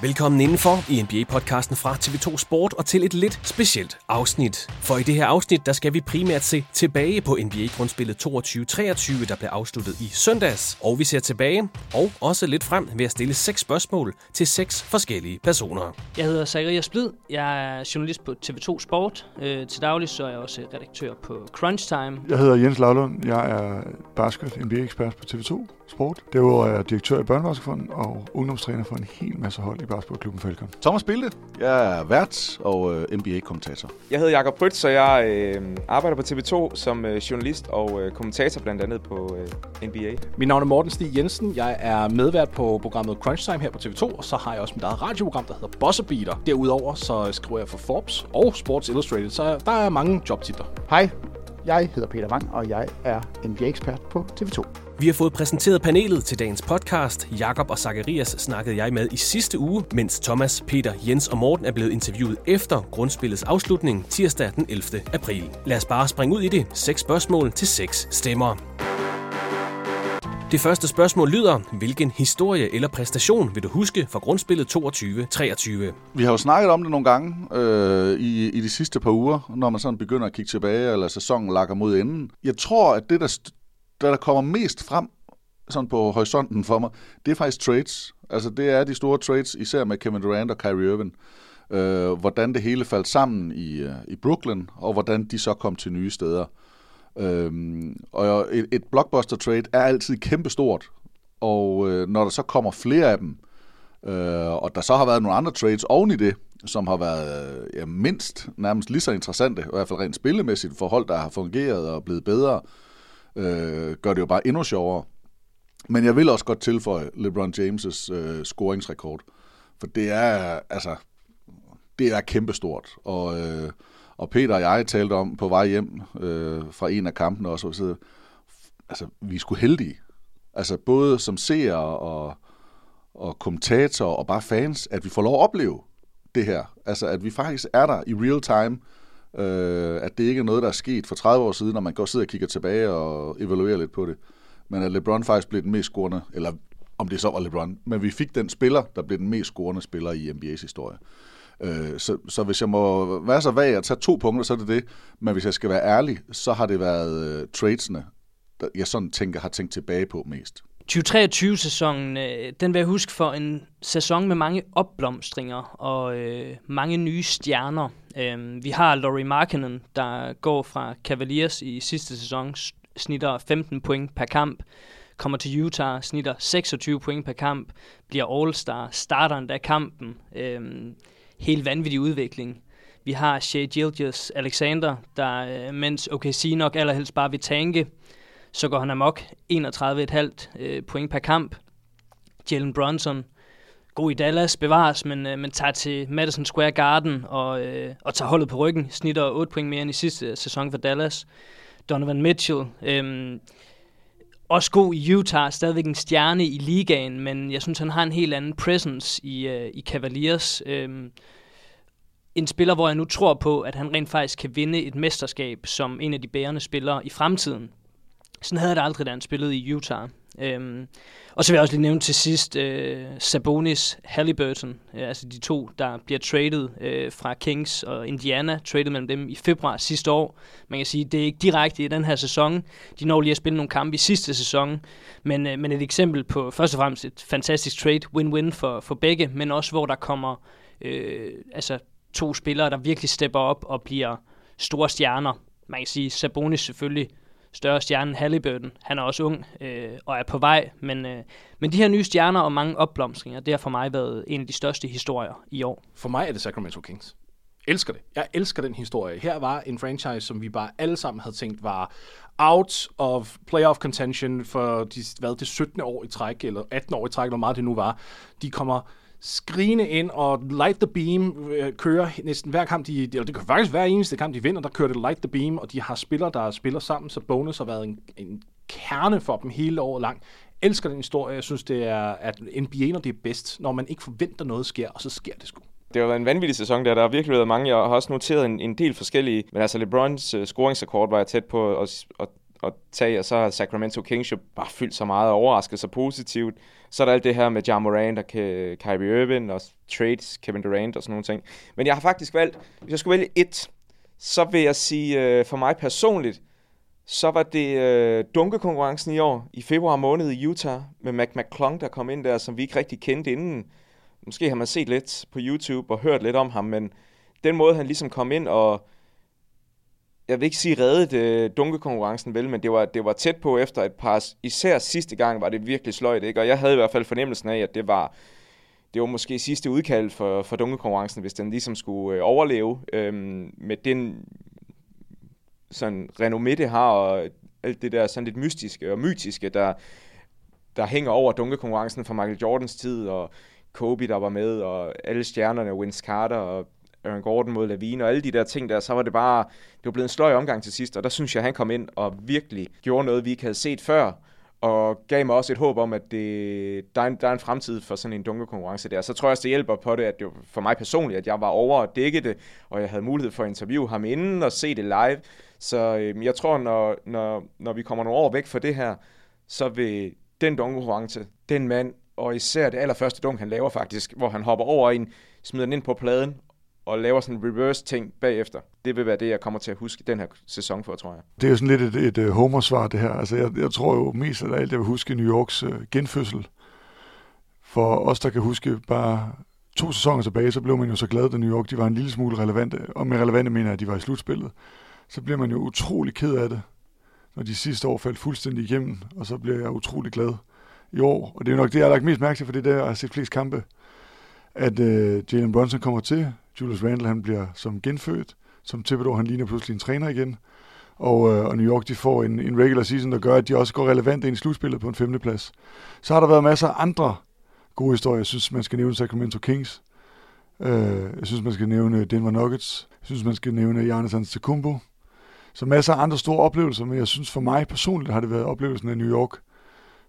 Velkommen indenfor i NBA-podcasten fra TV2 Sport og til et lidt specielt afsnit. For i det her afsnit, der skal vi primært se tilbage på NBA-grundspillet 22-23, der blev afsluttet i søndags. Og vi ser tilbage og også lidt frem ved at stille seks spørgsmål til seks forskellige personer. Jeg hedder Zacharias Splid. Jeg er journalist på TV2 Sport. Øh, til daglig så er jeg også redaktør på Crunch Time. Jeg hedder Jens Lavlund. Jeg er basket NBA-ekspert på TV2 Sport. Derudover er jeg direktør i Børnevaskefonden og ungdomstræner for en hel masse hold i basketballklubben Falcon. Thomas Bilde. Jeg er vært og øh, NBA-kommentator. Jeg hedder Jakob Prytz, og jeg øh, arbejder på TV2 som øh, journalist og øh, kommentator blandt andet på øh, NBA. Mit navn er Morten Stig Jensen. Jeg er medvært på programmet Crunch Time her på TV2, og så har jeg også mit eget radioprogram, der hedder Buzzer Beater. Derudover så skriver jeg for Forbes og Sports Illustrated, så der er mange jobtitler. Hej, jeg hedder Peter Wang, og jeg er NBA-ekspert på TV2. Vi har fået præsenteret panelet til dagens podcast. Jakob og Zacharias snakkede jeg med i sidste uge, mens Thomas, Peter, Jens og Morten er blevet interviewet efter grundspillets afslutning tirsdag den 11. april. Lad os bare springe ud i det. Seks spørgsmål til seks stemmer. Det første spørgsmål lyder, hvilken historie eller præstation vil du huske fra grundspillet 22-23? Vi har jo snakket om det nogle gange øh, i, i de sidste par uger, når man sådan begynder at kigge tilbage, eller sæsonen lakker mod enden. Jeg tror, at det, der, der, der kommer mest frem sådan på horisonten for mig, det er faktisk trades. Altså det er de store trades, især med Kevin Durant og Kyrie Irving. Øh, hvordan det hele faldt sammen i, øh, i Brooklyn, og hvordan de så kom til nye steder. Øhm, og et, et blockbuster trade er altid kæmpestort, og øh, når der så kommer flere af dem, øh, og der så har været nogle andre trades oven i det, som har været øh, ja, mindst nærmest lige så interessante, i hvert fald rent spillemæssigt forhold, der har fungeret og blevet bedre, øh, gør det jo bare endnu sjovere. Men jeg vil også godt tilføje LeBron James' øh, scoringsrekord, for det er altså det er kæmpestort, og øh, og Peter og jeg talte om på vej hjem øh, fra en af kampene også, og så, altså, vi skulle heldige. Altså, både som seere og, og kommentatorer og bare fans, at vi får lov at opleve det her. Altså, at vi faktisk er der i real time. Øh, at det ikke er noget, der er sket for 30 år siden, når man går sidder og kigger tilbage og evaluerer lidt på det. Men at LeBron faktisk blev den mest scorende, eller om det så var LeBron, men vi fik den spiller, der blev den mest scorende spiller i NBA's historie. Øh, så, så hvis jeg må være så vag at tage to punkter, så er det det. Men hvis jeg skal være ærlig, så har det været uh, tradesene, der jeg sådan tænker, har tænkt tilbage på mest. 2023-sæsonen, øh, den vil jeg huske for en sæson med mange opblomstringer og øh, mange nye stjerner. Øh, vi har Laurie Markkinen, der går fra Cavaliers i sidste sæson, snitter 15 point per kamp, kommer til Utah, snitter 26 point per kamp, bliver All-Star, starter endda kampen. Øh, helt vanvittig udvikling. Vi har Shea Gilgis Alexander, der øh, mens OKC nok allerhelst bare vil tanke, så går han amok 31,5 øh, point per kamp. Jalen Brunson, god i Dallas, bevares, men, øh, men tager til Madison Square Garden og, og tager holdet på ryggen. Snitter 8 point mere end i sidste sæson for Dallas. Donovan Mitchell, øh, også god i Utah, stadigvæk en stjerne i ligaen, men jeg synes, han har en helt anden presence i, øh, i Cavaliers. Øh, en spiller, hvor jeg nu tror på, at han rent faktisk kan vinde et mesterskab som en af de bærende spillere i fremtiden. Sådan havde det aldrig, da han spillede i Utah. Øhm, og så vil jeg også lige nævne til sidst øh, Sabonis Halliburton, øh, altså de to, der bliver traded øh, fra Kings og Indiana, traded mellem dem i februar sidste år. Man kan sige, det er ikke direkte i den her sæson. De når lige at spille nogle kampe i sidste sæson, men, øh, men et eksempel på først og fremmest et fantastisk trade, win-win for, for begge, men også hvor der kommer øh, altså to spillere, der virkelig stepper op og bliver store stjerner. Man kan sige, Sabonis selvfølgelig større stjerne Halliburton. Han er også ung øh, og er på vej, men, øh, men de her nye stjerner og mange opblomstringer, det har for mig været en af de største historier i år. For mig er det Sacramento Kings. Elsker det. Jeg elsker den historie. Her var en franchise, som vi bare alle sammen havde tænkt var out of playoff contention for de, hvad, det 17. år i træk, eller 18 år i træk, eller meget det nu var. De kommer skrigende ind, og Light the Beam øh, kører næsten hver kamp, de, eller det kan faktisk hver eneste kamp, de vinder, der kører det Light the Beam, og de har spillere, der spiller sammen, så bonus har været en, en kerne for dem hele året lang. Elsker den historie, jeg synes, det er, at NBA, når det er bedst, når man ikke forventer noget sker, og så sker det sgu. Det har været en vanvittig sæson der. Der har virkelig været mange. Jeg har også noteret en, en del forskellige. Men altså LeBrons uh, scoringsrekord var jeg tæt på at, at, at tage, og så har Sacramento Kings jo bare fyldt så meget og overrasket sig positivt. Så er der alt det her med Ja Morant og Kyrie Irving og trades, Kevin Durant og sådan nogle ting. Men jeg har faktisk valgt, hvis jeg skulle vælge et, så vil jeg sige, øh, for mig personligt, så var det øh, dunkekonkurrencen i år, i februar måned i Utah, med Mac McClung, der kom ind der, som vi ikke rigtig kendte inden. Måske har man set lidt på YouTube og hørt lidt om ham, men den måde, han ligesom kom ind og jeg vil ikke sige reddet øh, dunkekonkurrencen vel, men det var, det var tæt på efter et par, især sidste gang var det virkelig sløjt, ikke? og jeg havde i hvert fald fornemmelsen af, at det var, det var måske sidste udkald for, for dunkekonkurrencen, hvis den ligesom skulle øh, overleve øh, med den sådan renommé, det har, og alt det der sådan lidt mystiske og mytiske, der, der hænger over dunkekonkurrencen fra Michael Jordans tid, og Kobe, der var med, og alle stjernerne, Vince Carter og Aaron Gordon mod Lavine og alle de der ting der, så var det bare, det var blevet en sløj omgang til sidst, og der synes jeg, han kom ind og virkelig gjorde noget, vi ikke havde set før, og gav mig også et håb om, at det, der, er en, der er en fremtid for sådan en dunkerkonkurrence der. Så tror jeg også, det hjælper på det, at det for mig personligt, at jeg var over at dække det, og jeg havde mulighed for at interviewe ham inden og se det live. Så øhm, jeg tror, når, når, når vi kommer nogle år væk fra det her, så vil den dunkerkonkurrence, den mand, og især det allerførste dunk, han laver faktisk, hvor han hopper over en, smider den ind på pladen, og laver sådan en reverse ting bagefter. Det vil være det, jeg kommer til at huske den her sæson for, tror jeg. Det er jo sådan lidt et, et, øh, homersvar, det her. Altså, jeg, jeg tror jo mest af alt, jeg vil huske New Yorks øh, genfødsel. For os, der kan huske bare to sæsoner tilbage, så blev man jo så glad, da New York de var en lille smule relevante. Og med relevante mener jeg, at de var i slutspillet. Så bliver man jo utrolig ked af det, når de sidste år faldt fuldstændig igennem. Og så bliver jeg utrolig glad i år. Og det er jo nok det, jeg har lagt mest mærke til, for det er der, jeg har set flest kampe. At øh, Jalen Brunson kommer til, Julius Randle han bliver som genfødt. Som Thibodeau, han ligner pludselig en træner igen. Og, øh, og New York de får en, en regular season, der gør, at de også går relevant ind i slutspillet på en femteplads. Så har der været masser af andre gode historier. Jeg synes, man skal nævne Sacramento Kings. Øh, jeg synes, man skal nævne Denver Nuggets. Jeg synes, man skal nævne Giannis Antetokounmpo. Så masser af andre store oplevelser, men jeg synes for mig personligt har det været oplevelsen af New York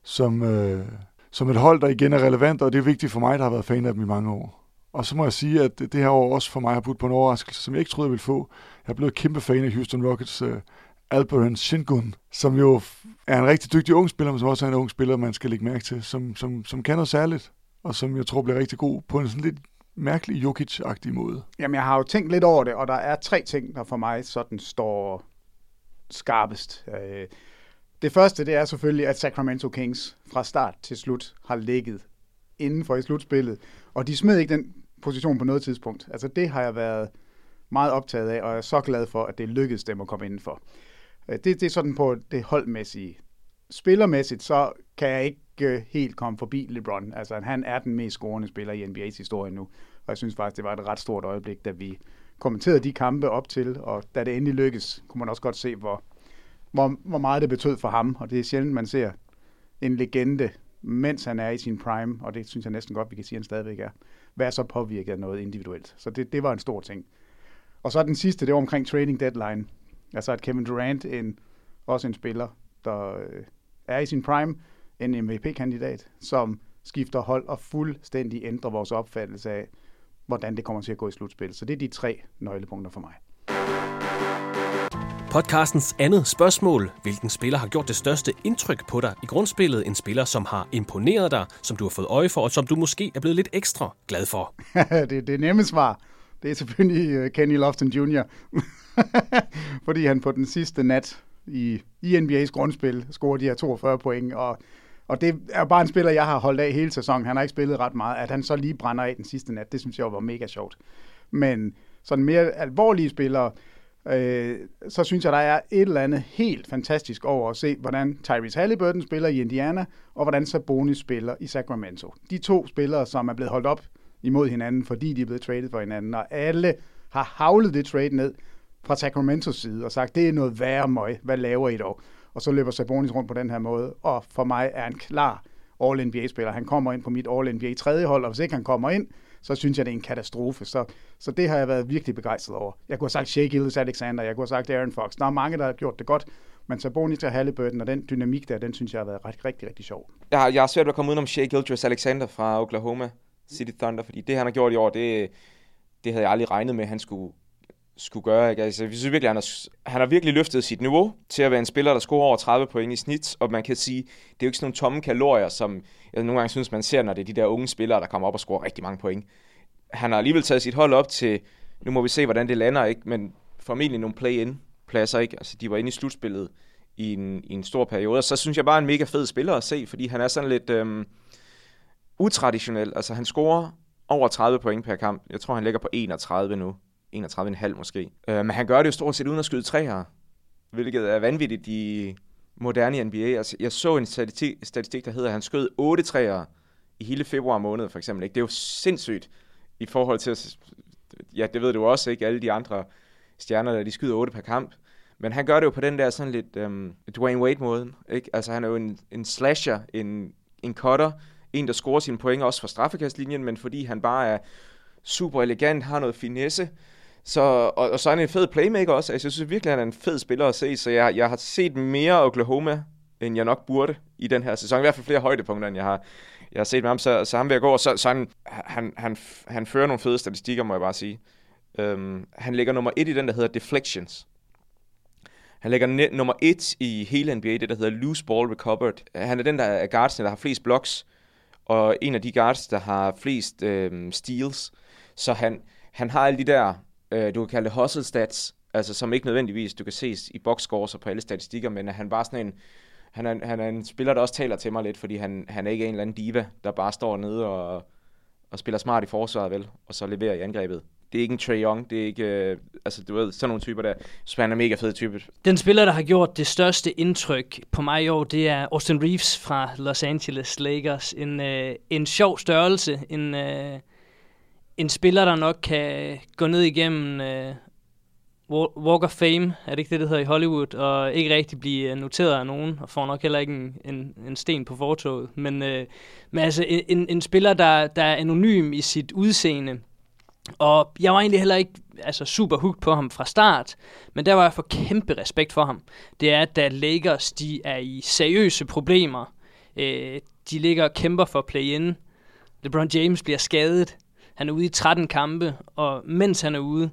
som, øh, som et hold, der igen er relevant, og det er vigtigt for mig, der har været fan af dem i mange år. Og så må jeg sige, at det her år også for mig har budt på en overraskelse, som jeg ikke troede, jeg ville få. Jeg er blevet kæmpe fan af Houston Rockets øh, uh, Alperen Shingun, som jo er en rigtig dygtig ung spiller, men som også er en ung spiller, man skal lægge mærke til, som, som, som kan noget særligt, og som jeg tror bliver rigtig god på en sådan lidt mærkelig Jokic-agtig måde. Jamen, jeg har jo tænkt lidt over det, og der er tre ting, der for mig sådan står skarpest. Øh, det første, det er selvfølgelig, at Sacramento Kings fra start til slut har ligget inden for i slutspillet, og de smed ikke den position på noget tidspunkt. Altså det har jeg været meget optaget af, og jeg er så glad for, at det lykkedes dem at komme indenfor. Øh, det, det er sådan på det holdmæssige. Spillermæssigt, så kan jeg ikke øh, helt komme forbi LeBron. Altså han er den mest scorende spiller i NBA's historie nu, og jeg synes faktisk, det var et ret stort øjeblik, da vi kommenterede de kampe op til, og da det endelig lykkedes, kunne man også godt se, hvor, hvor, hvor meget det betød for ham, og det er sjældent, man ser en legende, mens han er i sin prime, og det synes jeg næsten godt, vi kan sige, at han stadigvæk er, være så påvirket af noget individuelt. Så det, det var en stor ting. Og så den sidste, det var omkring trading deadline. Altså at Kevin Durant, en, også en spiller, der øh, er i sin prime, en MVP-kandidat, som skifter hold og fuldstændig ændrer vores opfattelse af, hvordan det kommer til at gå i slutspil. Så det er de tre nøglepunkter for mig. Podcastens andet spørgsmål. Hvilken spiller har gjort det største indtryk på dig i grundspillet? En spiller, som har imponeret dig, som du har fået øje for, og som du måske er blevet lidt ekstra glad for? det, det nemme svar, det er selvfølgelig øh, Kenny Lofton Jr. Fordi han på den sidste nat i, i NBA's grundspil scorede de her 42 point, og, og det er bare en spiller, jeg har holdt af hele sæsonen. Han har ikke spillet ret meget. At han så lige brænder af den sidste nat, det synes jeg var mega sjovt. Men sådan mere alvorlige spillere, øh, så synes jeg, der er et eller andet helt fantastisk over at se, hvordan Tyrese Halliburton spiller i Indiana, og hvordan Sabonis spiller i Sacramento. De to spillere, som er blevet holdt op imod hinanden, fordi de er blevet traded for hinanden, og alle har havlet det trade ned fra Sacramentos side og sagt, det er noget værre møg, hvad laver I dog? Og så løber Sabonis rundt på den her måde, og for mig er han klar All-NBA-spiller. Han kommer ind på mit All-NBA tredje hold, og hvis ikke han kommer ind, så synes jeg, det er en katastrofe. Så, så det har jeg været virkelig begejstret over. Jeg kunne have sagt Shea Gilles Alexander, jeg kunne have sagt Aaron Fox. Der er mange, der har gjort det godt, men Sabonis og Halliburton og den dynamik der, den synes jeg har været rigtig, rigtig, rigtig sjov. Jeg har, jeg har svært ved at komme udenom Shea Gilgis Alexander fra Oklahoma City Thunder, fordi det, han har gjort i år, det, det havde jeg aldrig regnet med, at han skulle, skulle gøre. Ikke? Altså, jeg synes virkelig, han har, han har virkelig løftet sit niveau til at være en spiller, der scorer over 30 point i snit, og man kan sige, det er jo ikke sådan nogle tomme kalorier, som jeg nogle gange synes, man ser, når det er de der unge spillere, der kommer op og scorer rigtig mange point. Han har alligevel taget sit hold op til, nu må vi se, hvordan det lander, ikke? men formentlig nogle play-in pladser, ikke? Altså, de var inde i slutspillet i en, i en stor periode, og så synes jeg bare en mega fed spiller at se, fordi han er sådan lidt øhm, utraditionel. Altså, han scorer over 30 point per kamp. Jeg tror, han ligger på 31 nu. 31,5 måske. Øh, men han gør det jo stort set uden at skyde træer, hvilket er vanvittigt i moderne NBA. Altså, jeg så en statistik, statistik, der hedder, at han skød 8 træer i hele februar måned, for eksempel. Ikke? Det er jo sindssygt i forhold til, ja, det ved du også, ikke? Alle de andre stjerner, der de skyder 8 per kamp. Men han gør det jo på den der sådan lidt øhm, Dwayne Wade-måde. Ikke? Altså, han er jo en, en slasher, en, en cutter, en, der scorer sine point også fra straffekastlinjen, men fordi han bare er super elegant, har noget finesse, så, og, og så er han en fed playmaker også. Altså, jeg synes virkelig, han er en fed spiller at se, så jeg, jeg har set mere Oklahoma, end jeg nok burde i den her sæson. I hvert fald flere højdepunkter, end jeg har, jeg har set med ham, så, så ham vil jeg gå. Så, så han, han, han, han fører nogle fede statistikker, må jeg bare sige. Øhm, han ligger nummer et i den, der hedder deflections. Han ligger net, nummer et i hele NBA, det der hedder loose ball recovered. Han er den, der er guardsene, der har flest blocks, og en af de guards, der har flest øhm, steals. Så han, han har alle de der, øh, du kan kalde det hustle stats, altså som ikke nødvendigvis du kan ses i boxscores og på alle statistikker, men han bare sådan en, han er, han er en spiller, der også taler til mig lidt, fordi han, han er ikke en eller anden diva, der bare står nede og, og spiller smart i forsvaret, vel, og så leverer i angrebet. Det er ikke en Trae Young, det er ikke, øh, altså du ved, sådan nogle typer der. Så han er mega fed type. Den spiller, der har gjort det største indtryk på mig i år, det er Austin Reeves fra Los Angeles Lakers. En, øh, en sjov størrelse, en, øh, en spiller, der nok kan gå ned igennem øh, Walk of Fame, er det ikke det, det hedder i Hollywood, og ikke rigtig blive øh, noteret af nogen, og får nok heller ikke en, en, en sten på fortoget. Men, øh, men altså en, en spiller, der, der er anonym i sit udseende, og jeg var egentlig heller ikke altså, super hooked på ham fra start, men der var jeg for kæmpe respekt for ham. Det er, at da Lakers de er i seriøse problemer, øh, de ligger og kæmper for play-in, LeBron James bliver skadet, han er ude i 13 kampe, og mens han er ude,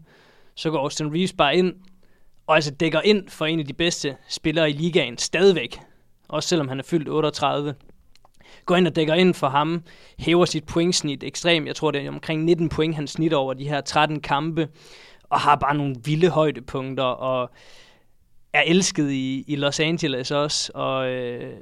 så går Austin Reeves bare ind, og altså dækker ind for en af de bedste spillere i ligaen stadigvæk, også selvom han er fyldt 38. går ind og dækker ind for ham, hæver sit pointsnit ekstremt. Jeg tror, det er omkring 19 point, han snit over de her 13 kampe, og har bare nogle vilde højdepunkter, og er elsket i, i Los Angeles også, og, øh,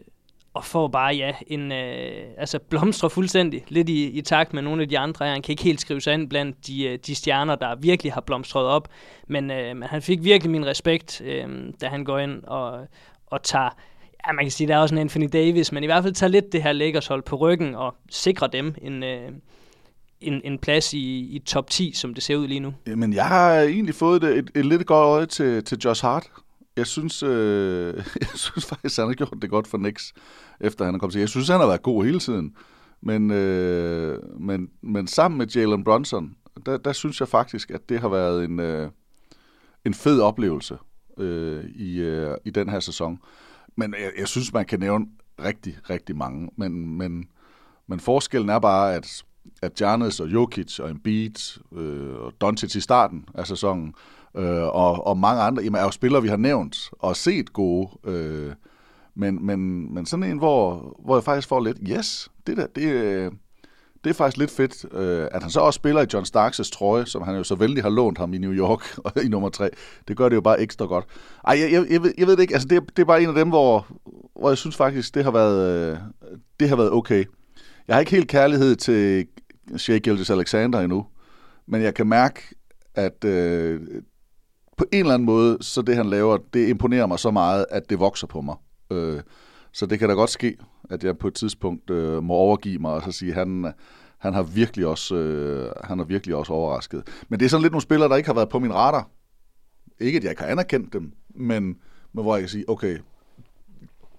og får bare, ja, en, øh, altså blomstrer fuldstændig, lidt i, i takt med nogle af de andre. Han kan ikke helt skrive sig ind blandt de, øh, de stjerner, der virkelig har blomstret op, men, øh, men han fik virkelig min respekt, øh, da han går ind og, og tager, ja, man kan sige, der er også en Anthony Davis, men i hvert fald tager lidt det her Lakers hold på ryggen og sikrer dem en, øh, en, en plads i, i top 10, som det ser ud lige nu. Jamen, jeg har egentlig fået et, et, et lidt godt øje til, til Josh Hart. Jeg synes, øh, jeg synes faktisk, han har gjort det godt for Knicks, efter han er kommet til. Jeg synes, han har været god hele tiden. Men, øh, men, men sammen med Jalen Brunson, der, der synes jeg faktisk, at det har været en, øh, en fed oplevelse øh, i, øh, i den her sæson. Men jeg, jeg synes, man kan nævne rigtig, rigtig mange. Men, men, men forskellen er bare, at, at Giannis og Jokic og Embiid øh, og Doncic i starten af sæsonen, øh, og, og mange andre, jamen, er jo spillere, vi har nævnt og set gode. Øh, men, men, men sådan en, hvor, hvor jeg faktisk får lidt, yes, det der, det, øh, det er faktisk lidt fedt, øh, at han så også spiller i John Starks' trøje, som han jo så vældig har lånt ham i New York i nummer tre. Det gør det jo bare ekstra godt. Ej, jeg, jeg, jeg, ved, jeg ved det ikke, altså det, det er bare en af dem, hvor, hvor jeg synes faktisk, det har været, øh, det har været okay. Jeg har ikke helt kærlighed til Shea Gildes Alexander endnu, men jeg kan mærke, at øh, på en eller anden måde, så det han laver, det imponerer mig så meget, at det vokser på mig. Øh, så det kan da godt ske, at jeg på et tidspunkt øh, må overgive mig og så sige, at han, han har virkelig også, øh, han har virkelig også overrasket. Men det er sådan lidt nogle spillere, der ikke har været på min radar. Ikke, at jeg ikke har anerkendt dem, men, men hvor jeg kan sige, okay,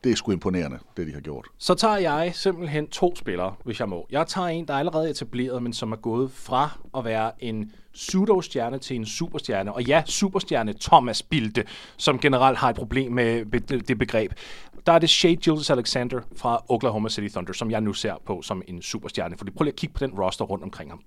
det er sgu imponerende, det de har gjort. Så tager jeg simpelthen to spillere, hvis jeg må. Jeg tager en, der er allerede etableret, men som er gået fra at være en pseudo-stjerne til en superstjerne. Og ja, superstjerne Thomas Bilde, som generelt har et problem med det begreb. Der er det Shea Gildes Alexander fra Oklahoma City Thunder, som jeg nu ser på som en superstjerne. Fordi prøv lige at kigge på den roster rundt omkring ham.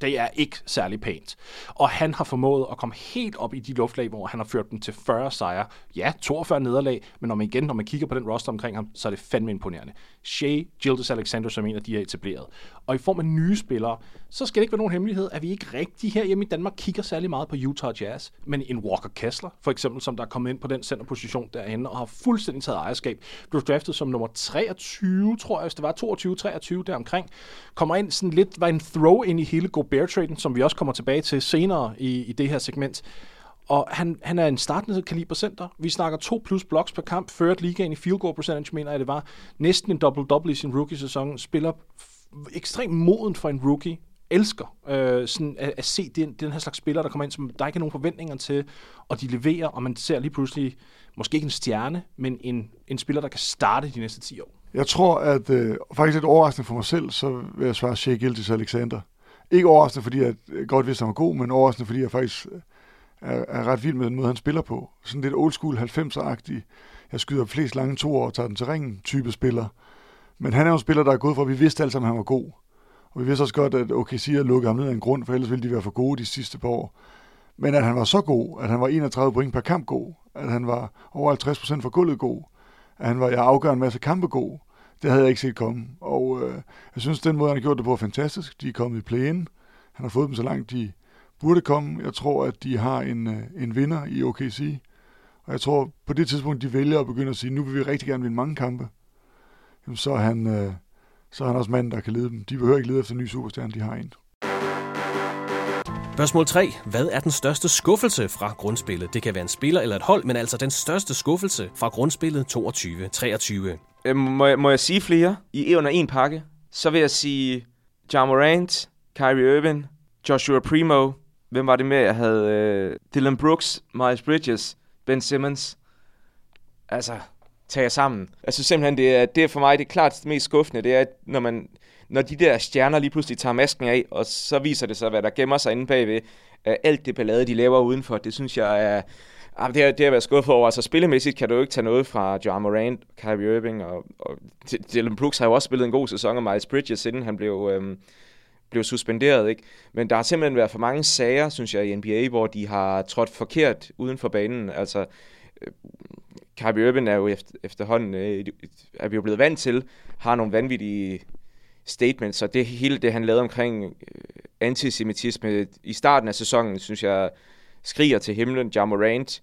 Det er ikke særlig pænt. Og han har formået at komme helt op i de luftlag, hvor han har ført dem til 40 sejre. Ja, 42 nederlag, men når man igen, når man kigger på den roster omkring ham, så er det fandme imponerende. Shea Gildas Alexander som en af de er etableret. Og i form af nye spillere, så skal det ikke være nogen hemmelighed, at vi ikke rigtig her hjemme i Danmark kigger særlig meget på Utah Jazz. Men en Walker Kessler, for eksempel, som der er kommet ind på den centerposition derinde, og har fuldstændig taget ejerskab, blev draftet som nummer 23, tror jeg, hvis det var 22-23 deromkring. Kommer ind sådan lidt, var en throw ind i hele Gobert-traden, som vi også kommer tilbage til senere i, i det her segment. Og han, han er en startende kalibercenter. Vi snakker 2 plus blocks per kamp, ført ligaen i field goal percentage, mener jeg det var. Næsten en double-double i sin rookie-sæson. Spiller ekstremt moden for en rookie. Elsker øh, sådan at, at se den, den her slags spillere, der kommer ind, som der ikke er nogen forventninger til, og de leverer, og man ser lige pludselig, måske ikke en stjerne, men en, en spiller, der kan starte de næste 10 år. Jeg tror, at øh, faktisk lidt overraskende for mig selv, så vil jeg svare Shea Gildes Alexander. Ikke overraskende, fordi jeg godt vidste, at han var god, men overraskende, fordi jeg faktisk er, er ret vild med den måde, han spiller på. Sådan lidt old school 90'er-agtig. Jeg skyder flest lange to og tager den til ringen type spiller. Men han er jo en spiller, der er gået for, at vi vidste alle sammen, at han var god. Og vi vidste også godt, at OKC havde lukket ham ned af en grund, for ellers ville de være for gode de sidste par år. Men at han var så god, at han var 31 point per kamp god, at han var over 50 procent for gulvet god, at han var, jeg afgør en masse kampe god, det havde jeg ikke set komme. Og øh, jeg synes, den måde, han har gjort det på, er fantastisk. De er kommet i play-in. Han har fået dem så langt, de burde komme. Jeg tror, at de har en, øh, en vinder i OKC. Og jeg tror, på det tidspunkt, de vælger at begynde at sige, nu vil vi rigtig gerne vinde mange kampe, jamen, så, er han, øh, så er han også manden, der kan lede dem. De behøver ikke lede efter en ny superstjerne, de har en. Spørgsmål 3. Hvad er den største skuffelse fra grundspillet? Det kan være en spiller eller et hold, men altså den største skuffelse fra grundspillet 22-23. Øh, må, jeg, må jeg sige flere i under en pakke? Så vil jeg sige John Morant, Kyrie Irving, Joshua Primo. Hvem var det med? Jeg havde øh, Dylan Brooks, Miles Bridges, Ben Simmons. Altså, tager sammen. Altså simpelthen, det er, det er for mig det klart mest skuffende, det er, når, man, når de der stjerner lige pludselig tager masken af, og så viser det sig, hvad der gemmer sig inde bagved. Alt det ballade, de laver udenfor, det synes jeg er... Ah, det, har, det har været skuffet over. Altså spillemæssigt kan du ikke tage noget fra John Morant, Kyrie Irving og, og Dylan Brooks har jo også spillet en god sæson, og Miles Bridges, inden han blev, øhm, blev suspenderet. Ikke? Men der har simpelthen været for mange sager, synes jeg, i NBA, hvor de har trådt forkert uden for banen. Altså, øh, Kyrie Irving er jo efter, efterhånden, øh, er vi jo blevet vant til, har nogle vanvittige statements, og det hele det, han lavede omkring øh, antisemitisme i starten af sæsonen, synes jeg, skriger til himlen, Ja Morant.